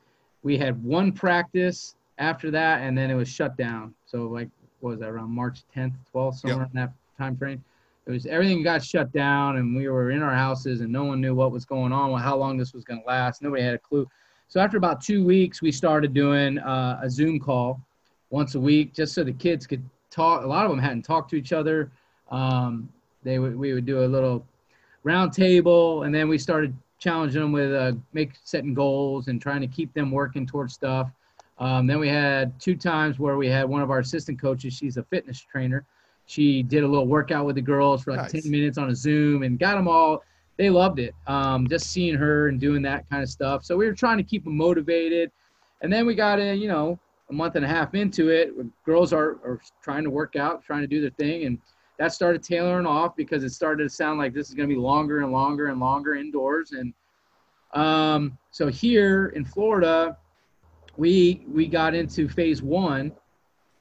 We had one practice after that, and then it was shut down. So like what was that around March 10th, 12th, somewhere in that time frame. It was everything got shut down, and we were in our houses, and no one knew what was going on, how long this was going to last. Nobody had a clue. So after about two weeks, we started doing uh, a Zoom call once a week, just so the kids could talk. A lot of them hadn't talked to each other. Um, they would we would do a little round table, and then we started challenging them with uh, make setting goals and trying to keep them working towards stuff. Um, then we had two times where we had one of our assistant coaches. She's a fitness trainer. She did a little workout with the girls for like Nice. 10 minutes on a Zoom and got them all. They loved it. Um, just seeing her and doing that kind of stuff. So we were trying to keep them motivated. And then we got in, you know, a month and a half into it. Girls are, are trying to work out, trying to do their thing. And that started tailoring off because it started to sound like this is going to be longer and longer and longer indoors. And um, so here in Florida, we we got into phase one,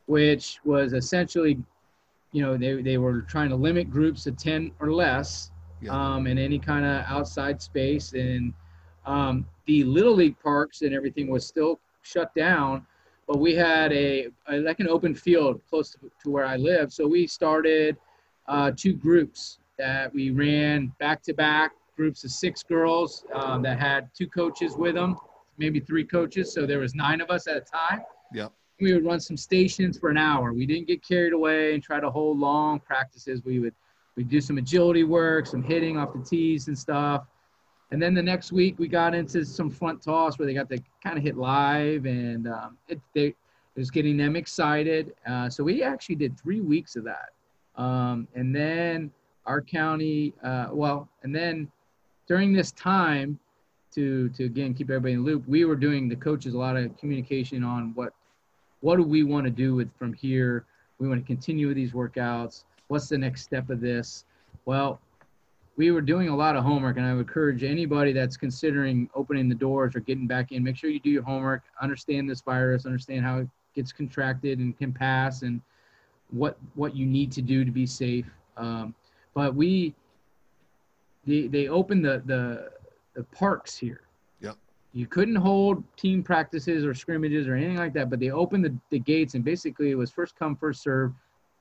which was essentially, you know, they, they were trying to limit groups to 10 or less Yeah. um, in any kind of outside space. And um, the Little League parks and everything was still shut down, but we had a, a like an open field close to, to where I live. So we started uh, two groups that we ran back to back groups of six girls um, that had two coaches with them, maybe three coaches. So there was nine of us at a time. Yep. We would run some stations for an hour. We didn't get carried away and try to hold long practices. We would we do some agility work, some hitting off the tees and stuff. And then the next week we got into some front toss where they got to kind of hit live and um, it, they, it was getting them excited. Uh, so we actually did three weeks of that. Um, and then our county, uh, well, and then during this time, to to again keep everybody in the loop, we were doing the coaches a lot of communication on what what do we want to do with from here. We want to continue with these workouts. What's the next step of this? Well, we were doing a lot of homework, and I would encourage anybody that's considering opening the doors or getting back in, make sure you do your homework, understand this virus, understand how it gets contracted and can pass, and what what you need to do to be safe. Um, but we they they opened the the the parks here. Yep. You couldn't hold team practices or scrimmages or anything like that, but they opened the, the gates and basically it was first come first serve,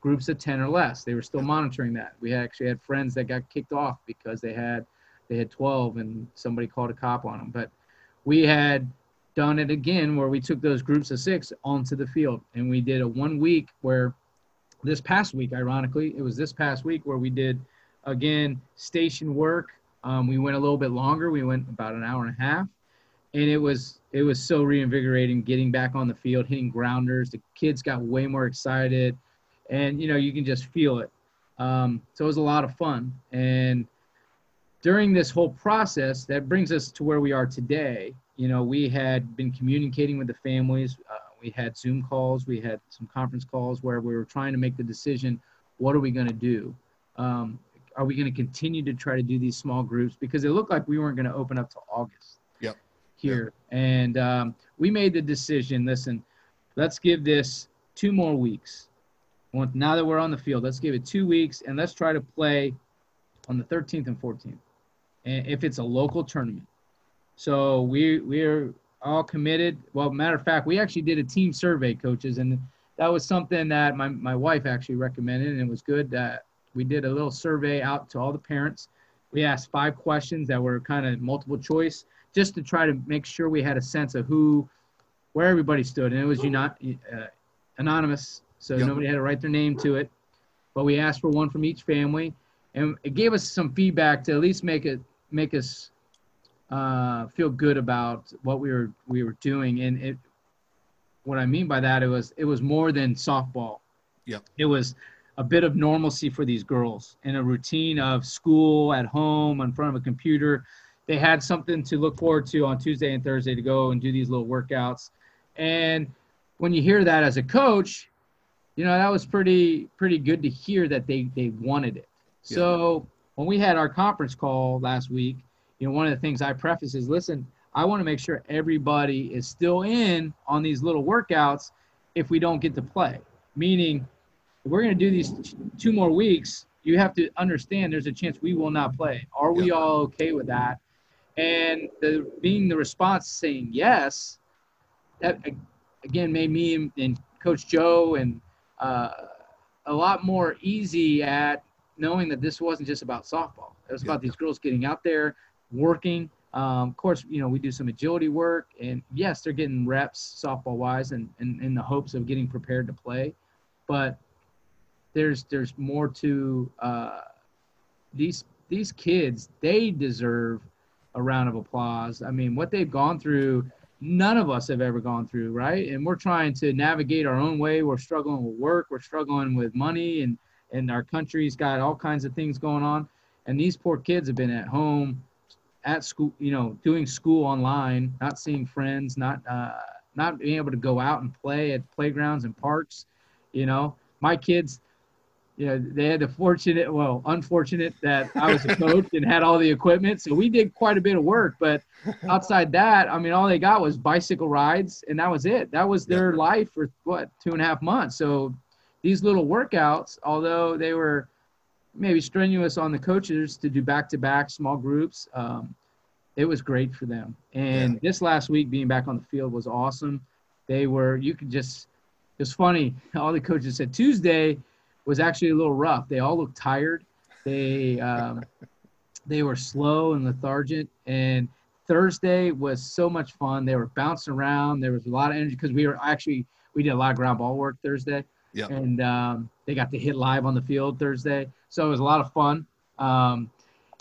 groups of ten or less. They were still monitoring that. We actually had friends that got kicked off because they had they had 12 and somebody called a cop on them. But we had done it again where we took those groups of six onto the field and we did a one week where this past week, ironically, it was this past week where we did again station work. Um, we went a little bit longer. We went about an hour and a half, and it was it was so reinvigorating getting back on the field, hitting grounders. The kids got way more excited, and you know you can just feel it. Um, so it was a lot of fun. And during this whole process, that brings us to where we are today. You know, we had been communicating with the families. Uh, we had Zoom calls. We had some conference calls where we were trying to make the decision: what are we going to do? Um, are we going to continue to try to do these small groups because it looked like we weren't going to open up till August. Yep. Here, yep. and um, we made the decision. Listen, let's give this two more weeks. Now that we're on the field, let's give it two weeks and let's try to play on the 13th and 14th, and if it's a local tournament. So we we're all committed. Well, matter of fact, we actually did a team survey, coaches, and that was something that my, my wife actually recommended, and it was good that we did a little survey out to all the parents. We asked five questions that were kind of multiple choice, just to try to make sure we had a sense of who, where everybody stood, and it was not uh, anonymous, so yep. nobody had to write their name to it. But we asked for one from each family, and it gave us some feedback to at least make it make us uh, feel good about what we were we were doing. And it, what I mean by that, it was it was more than softball. Yeah. It was a bit of normalcy for these girls in a routine of school at home in front of a computer. They had something to look forward to on Tuesday and Thursday to go and do these little workouts. And when you hear that as a coach, you know that was pretty pretty good to hear that they they wanted it. Yeah. So when we had our conference call last week, you know, one of the things I preface is listen, I want to make sure everybody is still in on these little workouts if we don't get to play. Meaning, if we're going to do these two more weeks, you have to understand there's a chance we will not play. Are we all okay with that? And the being the response saying yes, that again made me and Coach Joe and uh, a lot more easy at knowing that this wasn't just about softball. It was about these girls getting out there, working. Um, of course, you know, we do some agility work, and yes, they're getting reps softball wise and, and in the hopes of getting prepared to play. But there's there's more to uh, these these kids. They deserve a round of applause. I mean, what they've gone through, none of us have ever gone through, right? And we're trying to navigate our own way. We're struggling with work. We're struggling with money, and and our country's got all kinds of things going on. And these poor kids have been at home at school, you know, doing school online, not seeing friends, not uh, not being able to go out and play at playgrounds and parks. You know, my kids, you know, they had the fortunate, well, unfortunate that I was a <laughs> coach and had all the equipment, so we did quite a bit of work. But outside that, I mean, all they got was bicycle rides, and that was it. That was their life for what two and a half months. So these little workouts, although they were maybe strenuous on the coaches to do back-to-back small groups. Um, it was great for them. And yeah. this last week, being back on the field was awesome. They were, you could just, it was funny. <laughs> All the coaches said Tuesday was actually a little rough. They all looked tired. They, um, they were slow and lethargic. And Thursday was so much fun. They were bouncing around. There was a lot of energy because we were actually, we did a lot of ground ball work Thursday. Yeah. And um, they got to hit live on the field Thursday. So it was a lot of fun. Um,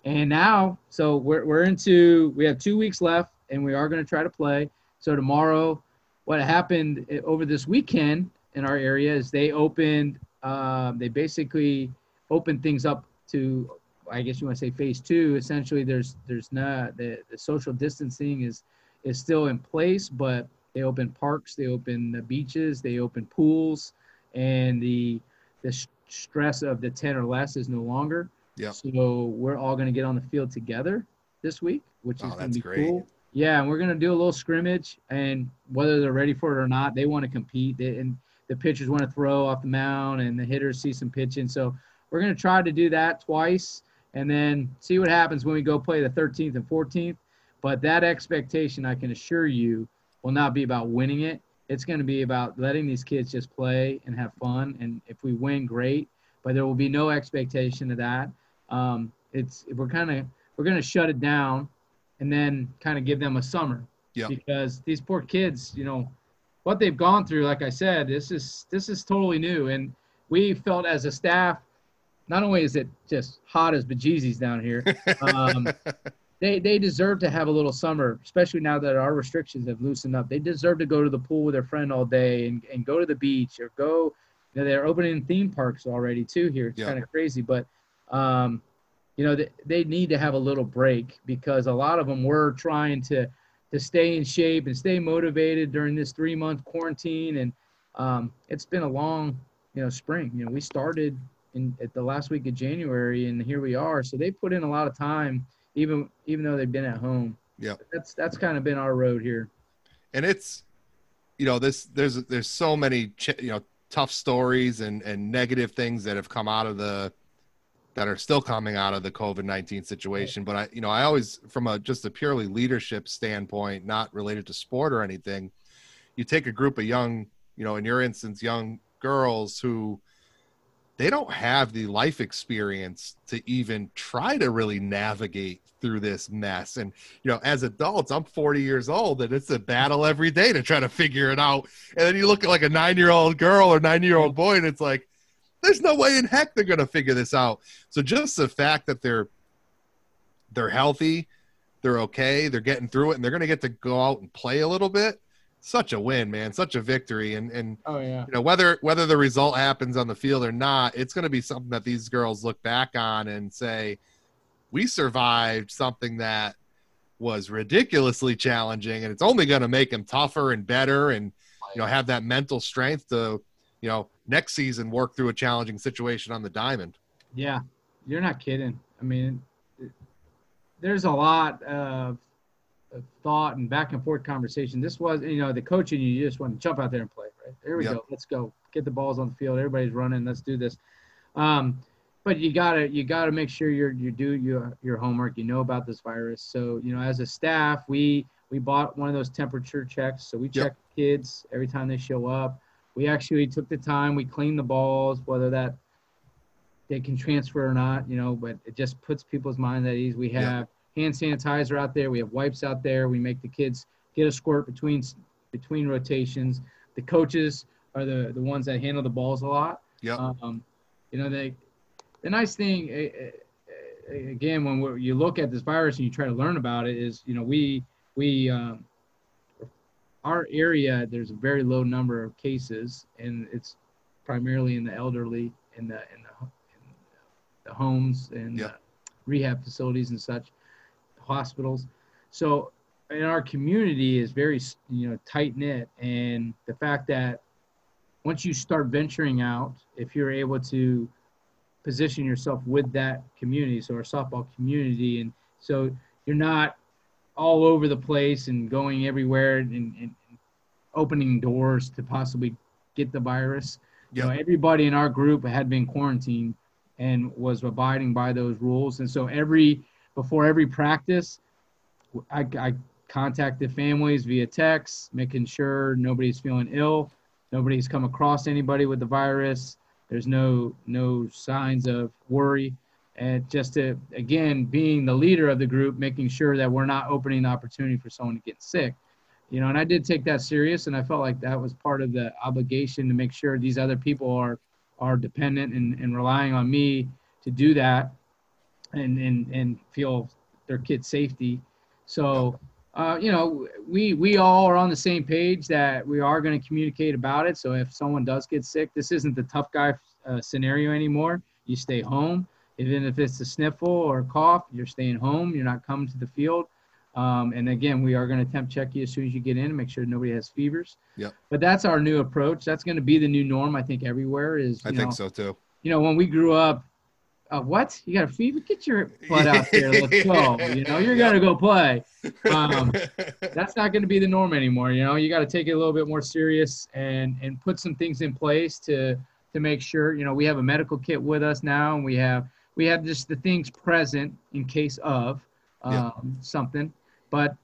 and now, so we're, we're into, we have two weeks left and we are going to try to play. So tomorrow, what happened over this weekend in our area is they opened, um, they basically opened things up to, I guess you want to say phase two. Essentially, there's, there's not, the, the social distancing is, is still in place, but they open parks, they open the beaches, they open pools, and the, the stress of the 10 or less is no longer. Yeah. So we're all going to get on the field together this week, which is oh, going to be great. cool. Yeah, and we're going to do a little scrimmage, and whether they're ready for it or not, they want to compete. They, and the pitchers want to throw off the mound, and the hitters see some pitching. So we're going to try to do that twice, and then see what happens when we go play the 13th and 14th. But that expectation, I can assure you, will not be about winning it it's going to be about letting these kids just play and have fun. And if we win, great. But there will be no expectation of that. Um, it's we're kind of we're going to shut it down and then kind of give them a summer. Yeah. Because these poor kids, you know, what they've gone through, like I said, this is this is totally new. And we felt as a staff, not only is it just hot as bejesus down here, <laughs> um, they they deserve to have a little summer, especially now that our restrictions have loosened up. They deserve to go to the pool with their friend all day and, and go to the beach or go. You know, they're opening theme parks already too here. It's Yeah. kind of crazy, but um, you know, they, they need to have a little break because a lot of them were trying to to stay in shape and stay motivated during this three month quarantine, and um, it's been a long, you know, spring. You know, we started in at the last week of January, and here we are. So they put in a lot of time, even even though they've been at home. Yeah. That's that's kind of been our road here. and it's you know this there's there's so many ch- you know tough stories and and negative things that have come out of the that are still coming out of the covid-19 situation but i you know i always from a just a purely leadership standpoint not related to sport or anything you take a group of young you know in your instance young girls who they don't have the life experience to even try to really navigate through this mess and you know, as adults, I'm 40 years old and it's a battle every day to try to figure it out. And then you look at like a nine year old girl or nine year old boy and it's like, there's no way in heck they're going to figure this out. So just the fact that they're, they're healthy, they're okay, they're getting through it and they're going to get to go out and play a little bit. Such a win, man, such a victory. And, and, Oh yeah. you know, whether, whether the result happens on the field or not, it's going to be something that these girls look back on and say, we survived something that was ridiculously challenging and it's only going to make them tougher and better and you know have that mental strength to you know next season work through a challenging situation on the diamond Yeah, you're not kidding. I mean, it- there's a lot of, of thought and back and forth conversation. This was, you know, the coaching, you just want to jump out there and play, right? There we Yep. go. Let's go. Get the balls on the field. Everybody's running. Let's do this. Um, but you gotta you gotta make sure you're you do your your homework. You know about this virus. So you know, as a staff, we we bought one of those temperature checks. So we Yep. check kids every time they show up. We actually took the time. We cleaned the balls, whether that they can transfer or not, you know, but it just puts people's mind at ease. We Yeah. have hand sanitizer out there. We have wipes out there. We make the kids get a squirt between between rotations. The coaches are the the ones that handle the balls a lot. Yep. Um, you know, they the nice thing again when you look at this virus and you try to learn about it is you know we we um, our area there's a very low number of cases and it's primarily in the elderly in the in the, in the homes and Yeah. rehab facilities and such hospitals so in our community is very you know tight knit and the fact that once you start venturing out if you're able to position yourself with that community so our softball community and so you're not all over the place and going everywhere and, and opening doors to possibly get the virus. You know everybody in our group had been quarantined and was abiding by those rules. And so every before every practice i, I contacted families via text making sure nobody's feeling ill nobody's come across anybody with the virus. There's no no signs of worry and just to again being the leader of the group making sure that we're not opening the opportunity for someone to get sick. You know and i did take that serious and i felt like that was part of the obligation to make sure these other people are are dependent and, and relying on me to do that and and and feel their kids safety. So uh, you know we we all are on the same page that we are going to communicate about it. So if someone does get sick this isn't the tough guy uh, scenario anymore. You stay home even if it's a sniffle or a cough you're staying home you're not coming to the field. Um, and again we are going to temp check you as soon as you get in and make sure nobody has fevers. Yep. but that's our new approach. That's going to be the new norm i think everywhere is i you think so too. you know when we grew up uh, what? You got a fever? Get your butt out there. Let's go. <laughs> You know you're going to go play. Um, <laughs> that's not going to be the norm anymore. You know, you got to take it a little bit more serious and and put some things in place to to make sure. You know, we have a medical kit with us now, and we have we have just the things present in case of um, Yeah. something. But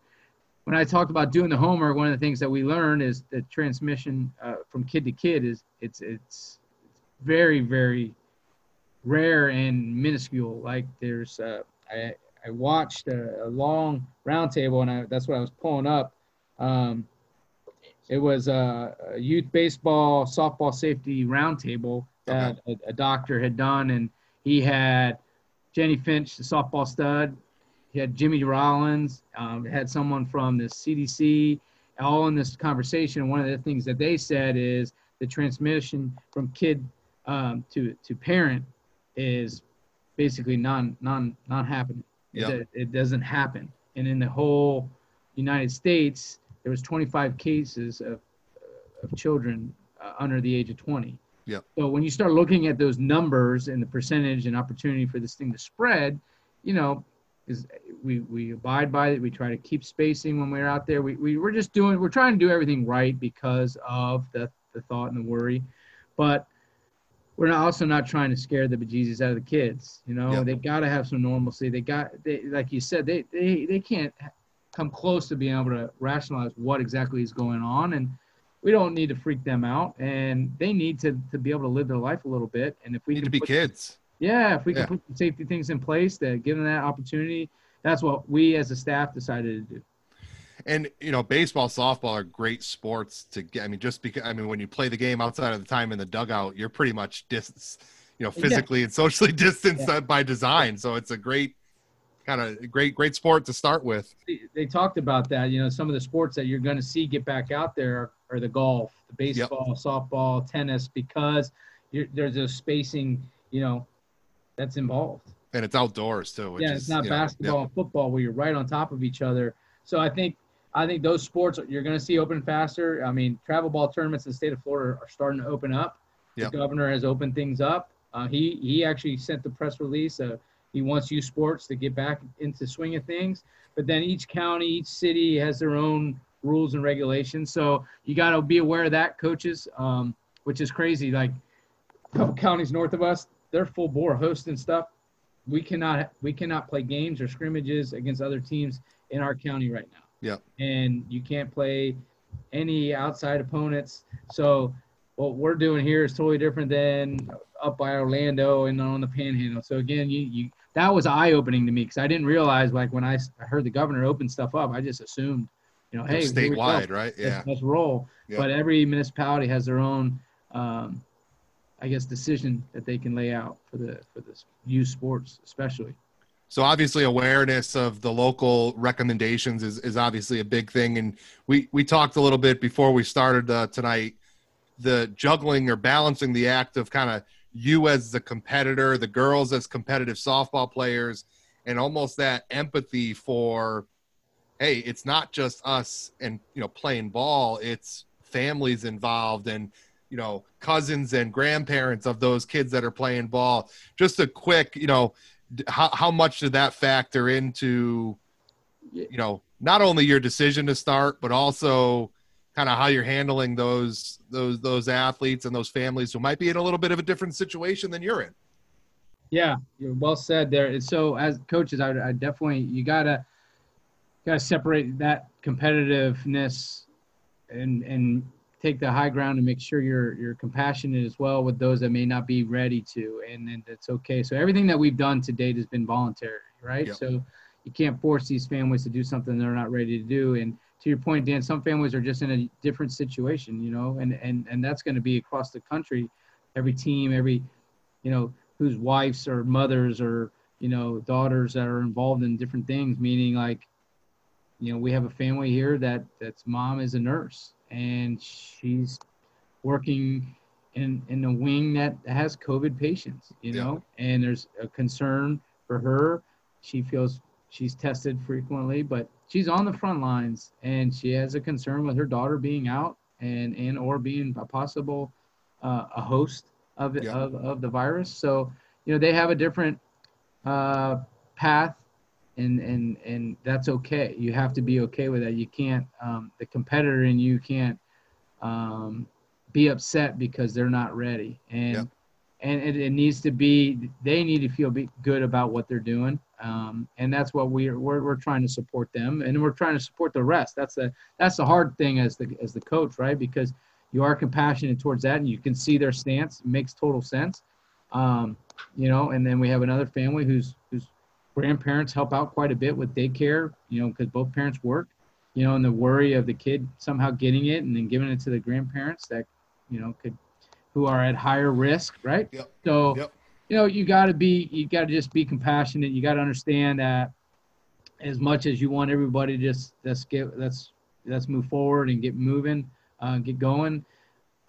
when I talked about doing the homework, one of the things that we learned is the transmission uh, from kid to kid is it's it's very very rare and minuscule. Like there's uh, I I I watched a, a long roundtable, and I, that's what I was pulling up. Um, it was a, a, youth baseball, softball safety roundtable that okay. a, a, doctor had done, and he had Jennie Finch, the softball stud. He had Jimmy Rollins. Um, had someone from the CDC, all in this conversation. One of the things that they said is the transmission from kid um, to to parent is basically non non non happening. Yep. It, it doesn't happen. And in the whole United States, there was 25 cases of, of children uh, under the age of 20. Yep. So when you start looking at those numbers and the percentage and opportunity for this thing to spread, you know, is we we abide by it. We try to keep spacing when we're out there. We, we we're just doing we're trying to do everything right because of the the thought and the worry, but we're not, also not trying to scare the bejesus out of the kids. You know, yep. they got to have some normalcy. They got, they, like you said, they, they, they can't come close to being able to rationalize what exactly is going on. And we don't need to freak them out. And they need to, to be able to live their life a little bit. And if we need to be put, kids, yeah, if we yeah. can put safety things in place that give them that opportunity, that's what we as a staff decided to do and you know baseball softball are great sports to get i mean just because i mean when you play the game outside of the time in the dugout you're pretty much distance you know physically yeah. and socially <laughs> distanced yeah. by design so it's a great kind of great great sport to start with they, talked about that you know some of the sports that you're going to see get back out there are the golf the baseball yep. softball tennis because there's a spacing you know that's involved and it's outdoors too yeah it's is, not basketball know, and football where you're right on top of each other so i think I think those sports you're going to see open faster. I mean, travel ball tournaments in the state of Florida are starting to open up. Yep. The governor has opened things up. Uh, he he actually sent the press release. Uh, he wants youth sports to get back into swing of things. But then each county, each city has their own rules and regulations. So you got to be aware of that, coaches. Um, which is crazy. Like a couple counties north of us, they're full bore hosting stuff. We cannot we cannot play games or scrimmages against other teams in our county right now. Yeah. And you can't play any outside opponents. So what we're doing here is totally different than up by Orlando and on the Panhandle. So again, you you that was eye opening to me because I didn't realize like when I heard the governor open stuff up, I just assumed, you know, hey, statewide, right? Yeah. Let's, let's roll. Yep. But every municipality has their own, um, I guess, decision that they can lay out for the for this youth sports, especially. So obviously awareness of the local recommendations is, is obviously a big thing. And we, we talked a little bit before we started uh, tonight, the juggling or balancing the act of kind of you as the competitor, the girls as competitive softball players, and almost that empathy for, hey, it's not just us and, you know, playing ball, it's families involved and, you know, cousins and grandparents of those kids that are playing ball. Just a quick, you know, how, how much did that factor into you know not only your decision to start but also kind of how you're handling those those those athletes and those families who might be in a little bit of a different situation than you're in. Yeah you're well said there. So as coaches i, I definitely you gotta gotta separate that competitiveness and and take the high ground and make sure you're you're compassionate as well with those that may not be ready to. And and it's okay. So everything that we've done to date has been voluntary right? Yep. so you can't force these families to do something they're not ready to do. And to your point dan some families are just in a different situation you know and and and that's going to be across the country every team every you know whose wives or mothers or you know daughters that are involved in different things meaning like you know we have a family here that that's mom is a nurse and she's working in in a wing that has COVID patients, you know, yeah. and there's a concern for her. She feels she's tested frequently, but she's on the front lines, and she has a concern with her daughter being out and and or being a possible uh, a host of, yeah. of of the virus. So you know they have a different uh, path and and and that's okay. You have to be okay with that. You can't um, the competitor and you can't um, be upset because they're not ready, and yep. And it, it, needs to be they need to feel good about what they're doing, um, and that's what we're, we're we're trying to support them, and we're trying to support the rest. That's the that's the hard thing as the as the coach, right? Because you are compassionate towards that, and you can see their stance. It makes total sense. Um, you know, and then we have another family whose who's grandparents help out quite a bit with daycare, you know, because both parents work, you know, and the worry of the kid somehow getting it and then giving it to the grandparents that, you know, could, who are at higher risk, right? Yep. So, Yep. you know, you got to be, you got to just be compassionate. You got to understand that as much as you want everybody just let's get let's let's move forward and get moving, uh, get going.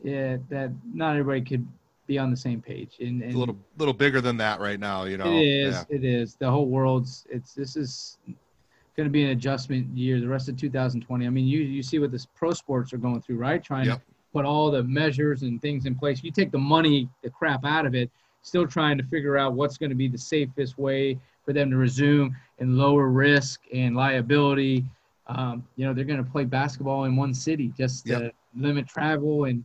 Yeah, that not everybody could be on the same page. And, and It's a little little bigger than that right now, you know. it is. Yeah. It is. The whole world's. It's. This is going to be an adjustment year. The rest of 2020. I mean, you you see what this pro sports are going through, right? Trying Yep. to put all the measures and things in place. You take the money, the crap out of it. Still trying to figure out what's going to be the safest way for them to resume and lower risk and liability. Um, you know, they're going to play basketball in one city just to Yep. limit travel and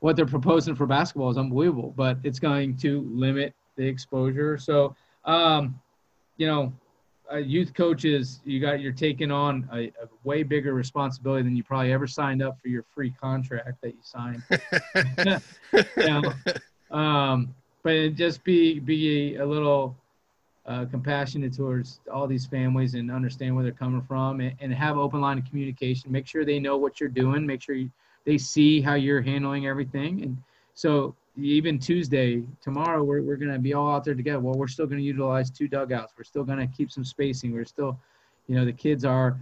what they're proposing for basketball is unbelievable, but it's going to limit the exposure. So, um, you know, uh, youth coaches, you got you're taking on a, a way bigger responsibility than you probably ever signed up for your free contract that you signed. <laughs> <laughs> you know, um, but just be be a little uh, compassionate towards all these families and understand where they're coming from and, and have open line of communication. Make sure they know what you're doing. Make sure you, they see how you're handling everything. And so even Tuesday, tomorrow, we're, we're going to be all out there together. Well, we're still going to utilize two dugouts. We're still going to keep some spacing. We're still, you know, the kids are,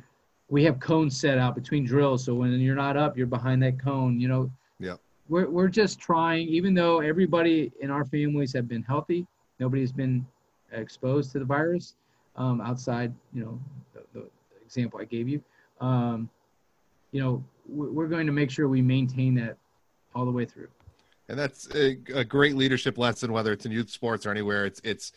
we have cones set out between drills. So when you're not up, you're behind that cone, you know. Yeah. We're, we're just trying, even though everybody in our families have been healthy, nobody's been exposed to the virus um, outside, you know, the, the example I gave you. Um, you know, we're, we're going to make sure we maintain that all the way through. And that's a, a great leadership lesson whether it's in youth sports or anywhere it's it's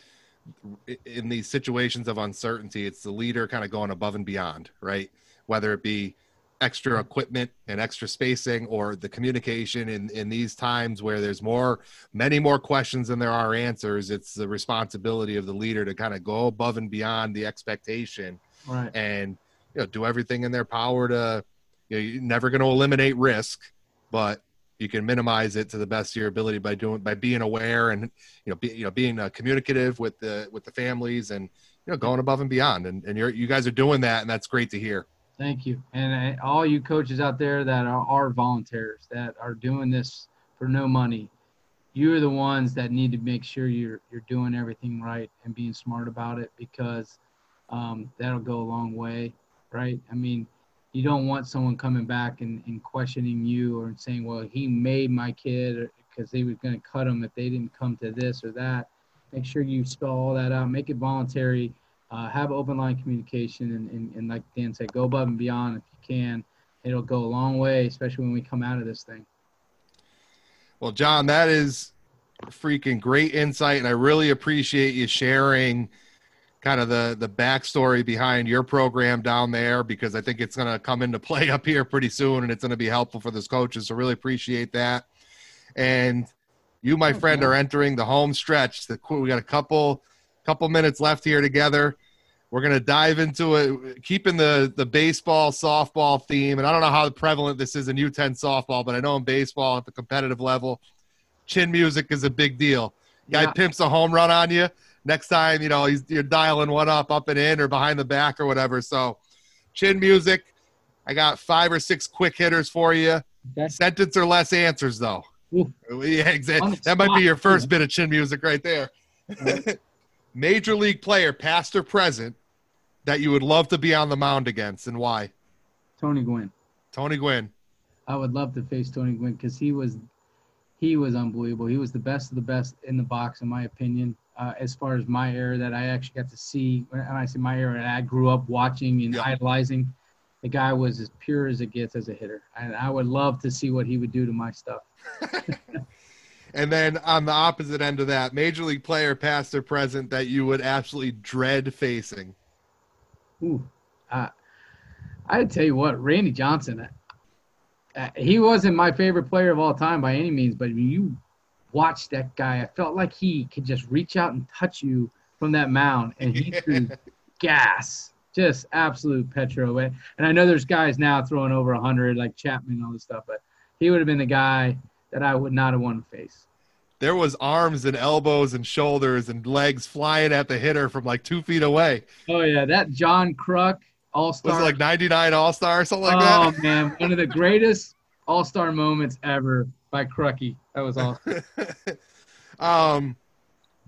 in these situations of uncertainty it's the leader kind of going above and beyond right whether it be extra equipment and extra spacing or the communication in in these times where there's more many more questions than there are answers it's the responsibility of the leader to kind of go above and beyond the expectation Right. and you know do everything in their power to you know you're never going to eliminate risk but you can minimize it to the best of your ability by doing by being aware and you know be, you know being uh, communicative with the with the families and you know going above and beyond and, and you're you guys are doing that and that's great to hear Thank you. And uh, all you coaches out there that are, are volunteers that are doing this for no money, you're the ones that need to make sure you're you're doing everything right and being smart about it because um, that'll go a long way, right? I mean, you don't want someone coming back and, and questioning you or saying, well, he made my kid because they was going to cut him if they didn't come to this or that. Make sure you spell all that out. Make it voluntary uh, have open line communication and, and, and like Dan said, go above and beyond if you can. It'll go a long way, especially when we come out of this thing. well john that is freaking great insight and i really appreciate you sharing kind of the the backstory behind your program down there because i think it's going to come into <laughs> play up here pretty soon and it's going to be helpful for those coaches so really appreciate that. And you my Oh, friend are entering the home stretch. The we got a couple couple minutes left here together. We're going to dive into it keeping the the baseball softball theme and i don't know how prevalent this is in u10 softball but i know in baseball at the competitive level chin music is a big deal. Guy Yeah. pimps a home run on you next time you know he's you're dialing one up up and in or behind the back or whatever. So chin music. I got five or six quick hitters for you. Okay. sentence or less answers though. Ooh. yeah exactly that might be your first bit of chin music right there. <laughs> Major league player past or present that you would love to be on the mound against and why? Tony Gwynn. tony gwynn. I would love to face Tony Gwynn because he was he was unbelievable. He was the best of the best in the box, in my opinion. Uh, as far as my era that I actually got to see, when I say my era, and I grew up watching and idolizing. The guy was as pure as it gets as a hitter, and I would love to see what he would do to my stuff. <laughs> <laughs> and then on the opposite end of that major league player past or present that you would absolutely dread facing Ooh, uh, I tell you what, Randy Johnson. Uh, he wasn't my favorite player of all time by any means, but when you watch that guy, I felt like he could just reach out and touch you from that mound, and he threw gas, just absolute petro. And I know there's guys now throwing over 100, like Chapman and all this stuff, but he would have been the guy that I would not have wanted to face. there was arms and elbows and shoulders and legs flying at the hitter from like two feet away. Oh yeah, that John Kruk All Was Star. it like 99 All Star or something like oh that? Oh, man, one of the greatest All Star moments ever by Crucky. That was awesome. <laughs> um,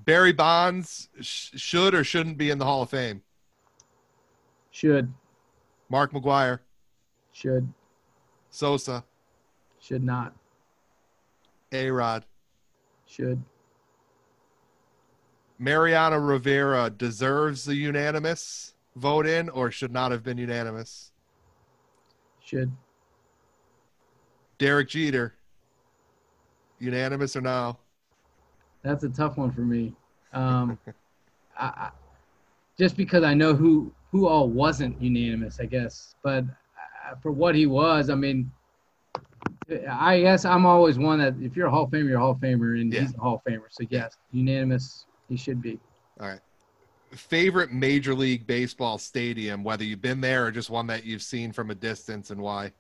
Barry Bonds sh- should or shouldn't be in the Hall of Fame. Should, Mark McGwire, should, Sosa, should not, A Rod, should. Mariano Rivera deserves the unanimous vote in or should not have been unanimous. Should. Derek Jeter, unanimous or no? That's a tough one for me. Um, <laughs> I, I, just because I know who who all wasn't unanimous, I guess. But uh, for what he was, I mean, I guess I'm always one that if you're a Hall of Famer, you're a Hall of Famer, and Yeah. he's a Hall of Famer. So yes, unanimous, he should be. All right. Favorite Major League Baseball stadium, whether you've been there or just one that you've seen from a distance and why?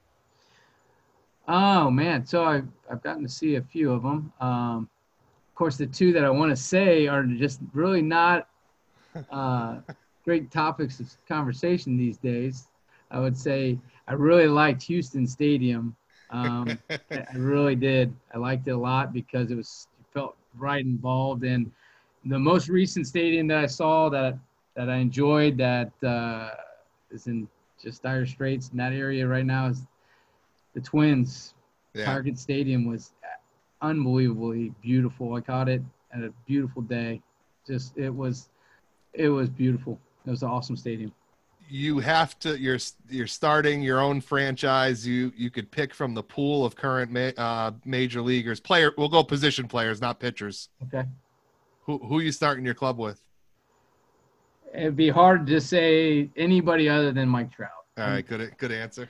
Oh man, so I've I've gotten to see a few of them. Um, of course, the two that I want to say are just really not uh, <laughs> great topics of conversation these days. I would say I really liked Houston Stadium. Um, <laughs> I really did. I liked it a lot because it was felt right involved. And the most recent stadium that I saw that that I enjoyed that uh, is in just dire straits in that area right now is the Twins. Yeah. Target Stadium was unbelievably beautiful. I caught it at a beautiful day. Just it was, it was beautiful. It was an awesome stadium. You have to. You're you're starting your own franchise. You you could pick from the pool of current ma- uh, major leaguers. Player, we'll go position players, not pitchers. Okay. Who who you starting your club with? It'd be hard to say anybody other than Mike Trout. All right, good good answer.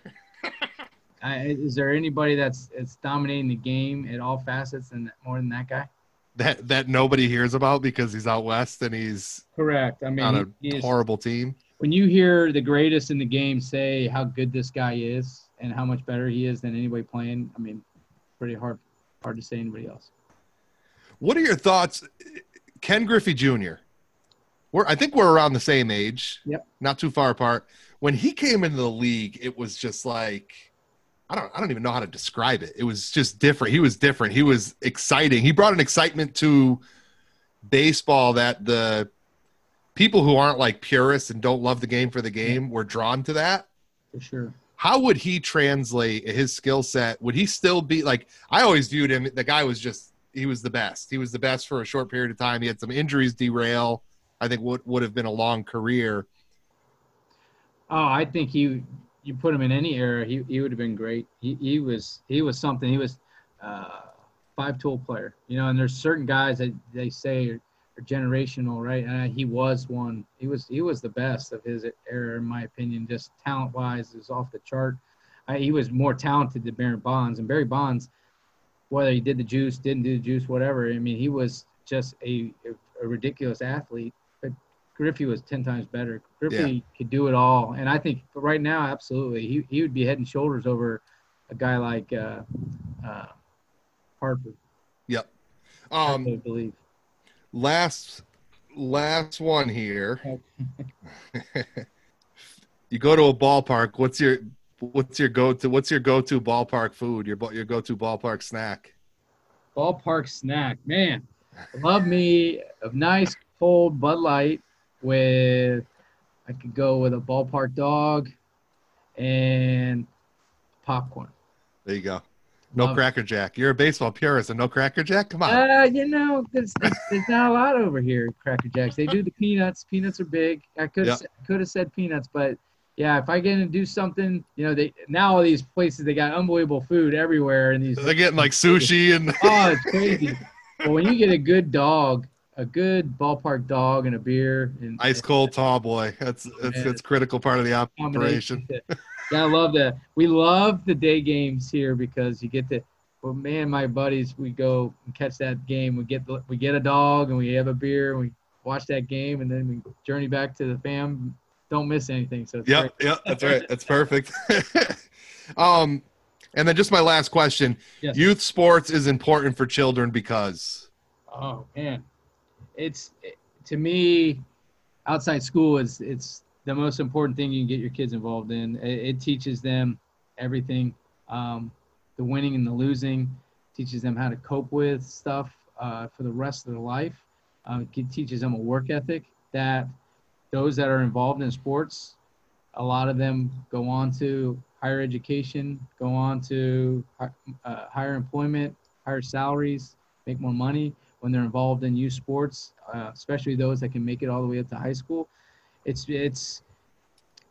<laughs> I, is there anybody that's that's dominating the game at all facets and more than that guy? That that nobody hears about because he's out west and he's Correct. I mean, on a horrible team. when you hear the greatest in the game say how good this guy is and how much better he is than anybody playing, I mean, pretty hard hard to say anybody else. What are your thoughts, Ken Griffey Jr.? We're I think we're around the same age. Yep. Not too far apart. When he came into the league, it was just like I don't I don't even know how to describe it. It was just different. He was different. He was exciting. He brought an excitement to baseball that the people who aren't like purists and don't love the game for the game were drawn to that For sure. how would he translate his skill set? Would he still be like I always viewed him? The guy was just he was the best. He was the best for a short period of time. He had some injuries derail. I think would would have been a long career. Oh, I think he you put him in any era, he, he would have been great. He he was he was something. He was uh, five tool player, you know. And there's certain guys that they say are, are generational, right? And he was one. He was he was the best of his era, in my opinion. Just talent wise, is off the chart. I, he was more talented than Barry Bonds, and Barry Bonds, whether he did the juice, didn't do the juice, whatever. I mean, he was just a, a, ridiculous athlete. But Griffey was ten times better. Griffey could do it all, and I think right now, absolutely, he he would be head and shoulders over a guy like uh, uh, Harper. Yep. I Um, believe. last last one here. <laughs> <laughs> you go to a ballpark. What's your what's your go to what's your go to ballpark food? Your your go to ballpark snack? Ballpark snack, man. Love me a nice cold Bud Light with. I could go with a ballpark dog and popcorn. There you go. No Love it. Cracker Jack. You're a baseball purist and no Cracker Jack. Come on. Uh, you know, there's, there's, not a lot over here, Cracker Jacks. They do the peanuts. Peanuts are big. I could have could have said peanuts, but yeah, if I get to do something, you know, they now all these places they got unbelievable food everywhere, and these They're getting like sushi and <laughs> oh, it's crazy. but when you get a good dog, a good ballpark dog, and a beer, and ice cold tall boy. That's that's Yeah. that's critical part of the operation. Yeah, I love that. We love the day games here because you get to. Well, me and my buddies, we go and catch that game. We get the, we get a dog and we have a beer and we watch that game and then we journey back to the fam. Don't miss anything. So Yep, yep, that's right. That's <laughs> perfect. <laughs> um, and then just my last question: Yes. Youth sports is important for children because Oh man, it's to me, outside school is it's the most important thing you can get your kids involved in. It, it teaches them everything, um, the winning and the losing, teaches them how to cope with stuff uh, for the rest of their life. Uh, it teaches them a work ethic that those that are involved in sports, a lot of them go on to higher education, go on to uh, higher employment, higher salaries, make more money when they're involved in youth sports, uh, especially those that can make it all the way up to high school. It's it's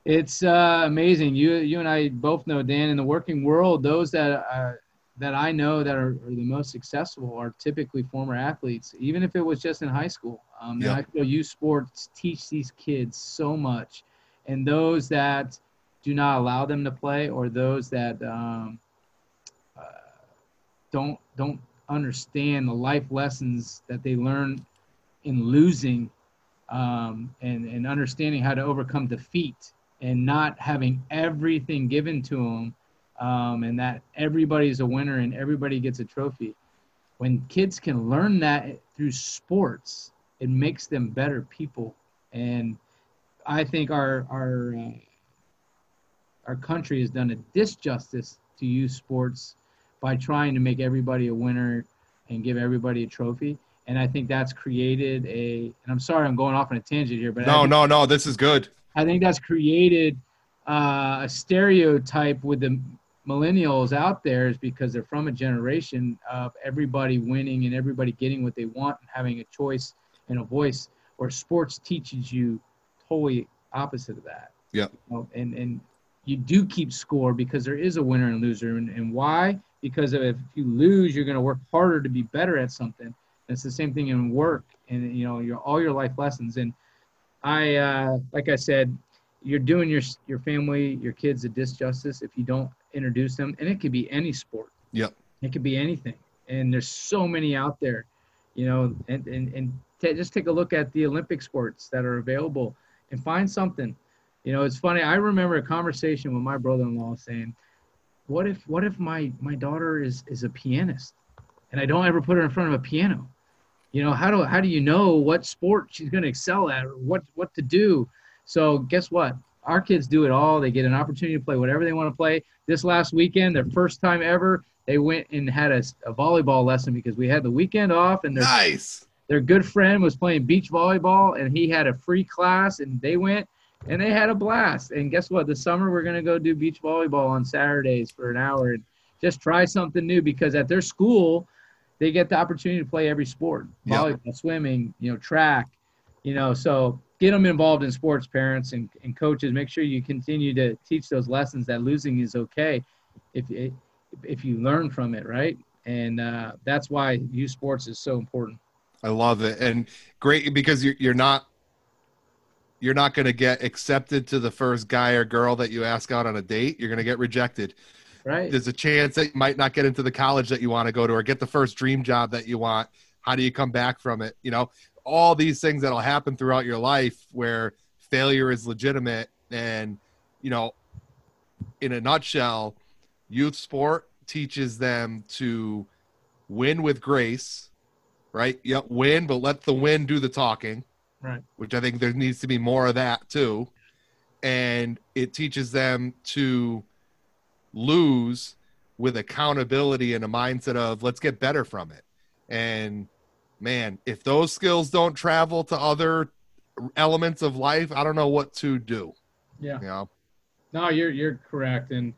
it's uh, amazing. You you and I both know, Dan, in the working world, those that uh, that I know that are, are, the most successful are typically former athletes, even if it was just in high school. Um, yep. And I feel youth sports teach these kids so much, and those that do not allow them to play, or those that um, uh, don't don't understand the life lessons that they learn in losing um, and, and understanding how to overcome defeat and not having everything given to them um, and that everybody's a winner and everybody gets a trophy. When kids can learn that through sports, it makes them better people. And I think our our uh, our country has done a disjustice to youth sports by trying to make everybody a winner and give everybody a trophy. And I think that's created a. And I'm sorry, I'm going off on a tangent here, but no, think, no, no, this is good. I think that's created uh, a stereotype with the millennials out there is because they're from a generation of everybody winning and everybody getting what they want and having a choice and a voice. Or sports teaches you totally opposite of that. Yeah. You know, and and you do keep score because there is a winner and loser. And, and why? Because if you lose, you're going to work harder to be better at something. And it's the same thing in work and you know your all your life lessons. And I, uh, like I said, you're doing your your family, your kids a disjustice if you don't introduce them. And it could be any sport. Yep. It could be anything. And there's so many out there, you know. And and and t- just take a look at the Olympic sports that are available and find something you know, it's funny. I remember a conversation with my brother-in-law saying, "What if, what if my my daughter is is a pianist, and I don't ever put her in front of a piano? You know, how do how do you know what sport she's going to excel at or what what to do? So guess what? Our kids do it all. They get an opportunity to play whatever they want to play. This last weekend, their first time ever, they went and had a, a volleyball lesson because we had the weekend off, and their nice. Their good friend was playing beach volleyball, and he had a free class, and they went and they had a blast. And guess what? This summer we're gonna go do beach volleyball on Saturdays for an hour and just try something new because at their school they get the opportunity to play every sport: volleyball, swimming, you know, track, you know. So get them involved in sports, parents and, and coaches. Make sure you continue to teach those lessons that losing is okay if if you learn from it, right? And uh, that's why youth sports is so important. I love it and great because you're you're not you're not going to get accepted to the first guy or girl that you ask out on a date. You're going to get rejected. Right. There's a chance that you might not get into the college that you want to go to or get the first dream job that you want. How do you come back from it? You know, all these things that'll happen throughout your life where failure is legitimate. And, you know, in a nutshell, youth sport teaches them to win with grace, right? Yep, win, but let the win do the talking. Right. Which i think there needs to be more of that too. And it teaches them to lose with accountability and a mindset of let's get better from it. And man if those skills don't travel to other elements of life i don't know what to do. Yeah. You know? No you're you're correct. And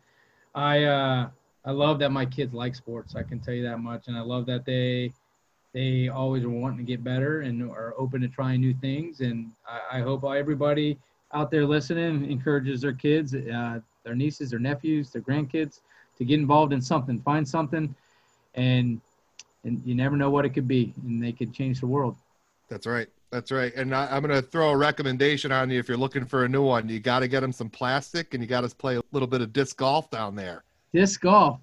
i uh i love that my kids like sports. I can tell you that much. And i love that they they always are wanting to get better and are open to trying new things. And I, I hope everybody out there listening encourages their kids, uh, their nieces, their nephews, their grandkids to get involved in something, find something, and and you never know what it could be, and they could change the world. That's right. That's right. And I, am going to throw a recommendation on you if you're looking for a new one. You got to get them some plastic, and you got to play a little bit of disc golf down there. Disc golf.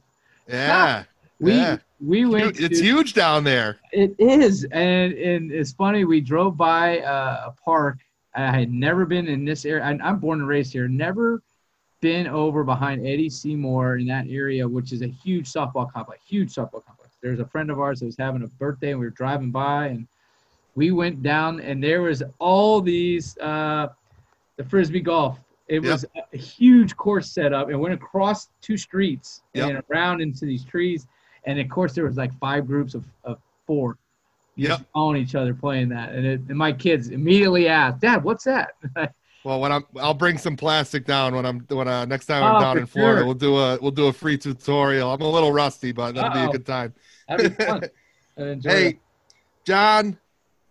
Yeah. We yeah. we went. It's to, huge down there. It is, and and it's funny. We drove by uh, a park. I had never been in this area. I, I'm born and raised here. Never been over behind Eddie C. Moore in that area, which is a huge softball complex. Huge softball complex. there's a friend of ours that was having a birthday, and we were driving by, and we went down, and there was all these uh, the frisbee golf. It Yep. was a huge course set up, and went across two streets Yep. and around into these trees, and of course there was like five groups of, of four. Yep. following each other playing that, and, it, and my kids immediately asked, "Dad, what's that?" <laughs> Well, when I'm, I'll bring some plastic down when I'm when uh, next time I'm Oh, down in Florida. sure. We'll do a we'll do a free tutorial. I'm a little rusty, but that'll be a Uh-oh. good time. That'd be fun. <laughs> I enjoy Hey, it. John,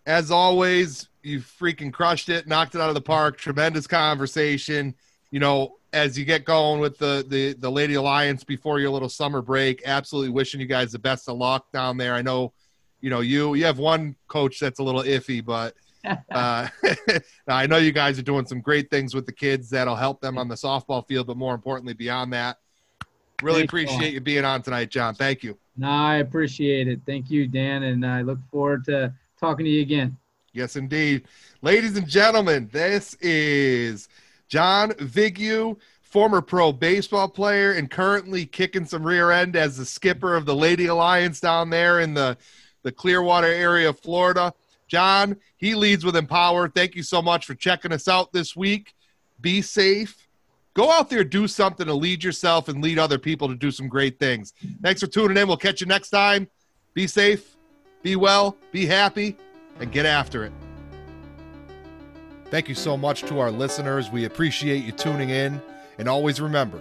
as always, you freaking crushed it, knocked it out of the park. Tremendous conversation. You know, as you get going with the the the Lady Alliance before your little summer break, absolutely wishing you guys the best of luck down there. I know, you know, you you have one coach that's a little iffy, but <laughs> uh, <laughs> I know you guys are doing some great things with the kids that'll help them on the softball field, but more importantly, beyond that. Really Thanks, appreciate you being on tonight, John. Thank you. No, I appreciate it. Thank you, Dan, and I look forward to talking to you again. Yes, indeed. Ladies and gentlemen, this is John Vigu, former pro baseball player and currently kicking some rear end as the skipper of the Lady Alliance down there in the, the Clearwater area of Florida. John, he leads with Empower. Thank you so much for checking us out this week. Be safe. Go out there, do something to lead yourself and lead other people to do some great things. Thanks for tuning in. We'll catch you next time. Be safe, be well, be happy, and get after it. Thank you so much to our listeners. We appreciate you tuning in. And always remember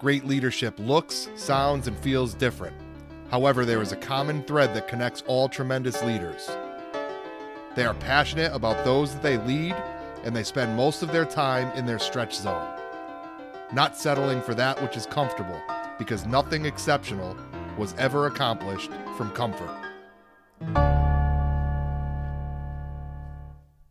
great leadership looks, sounds, and feels different. However, there is a common thread that connects all tremendous leaders. They are passionate about those that they lead, and they spend most of their time in their stretch zone, not settling for that which is comfortable, because nothing exceptional was ever accomplished from comfort.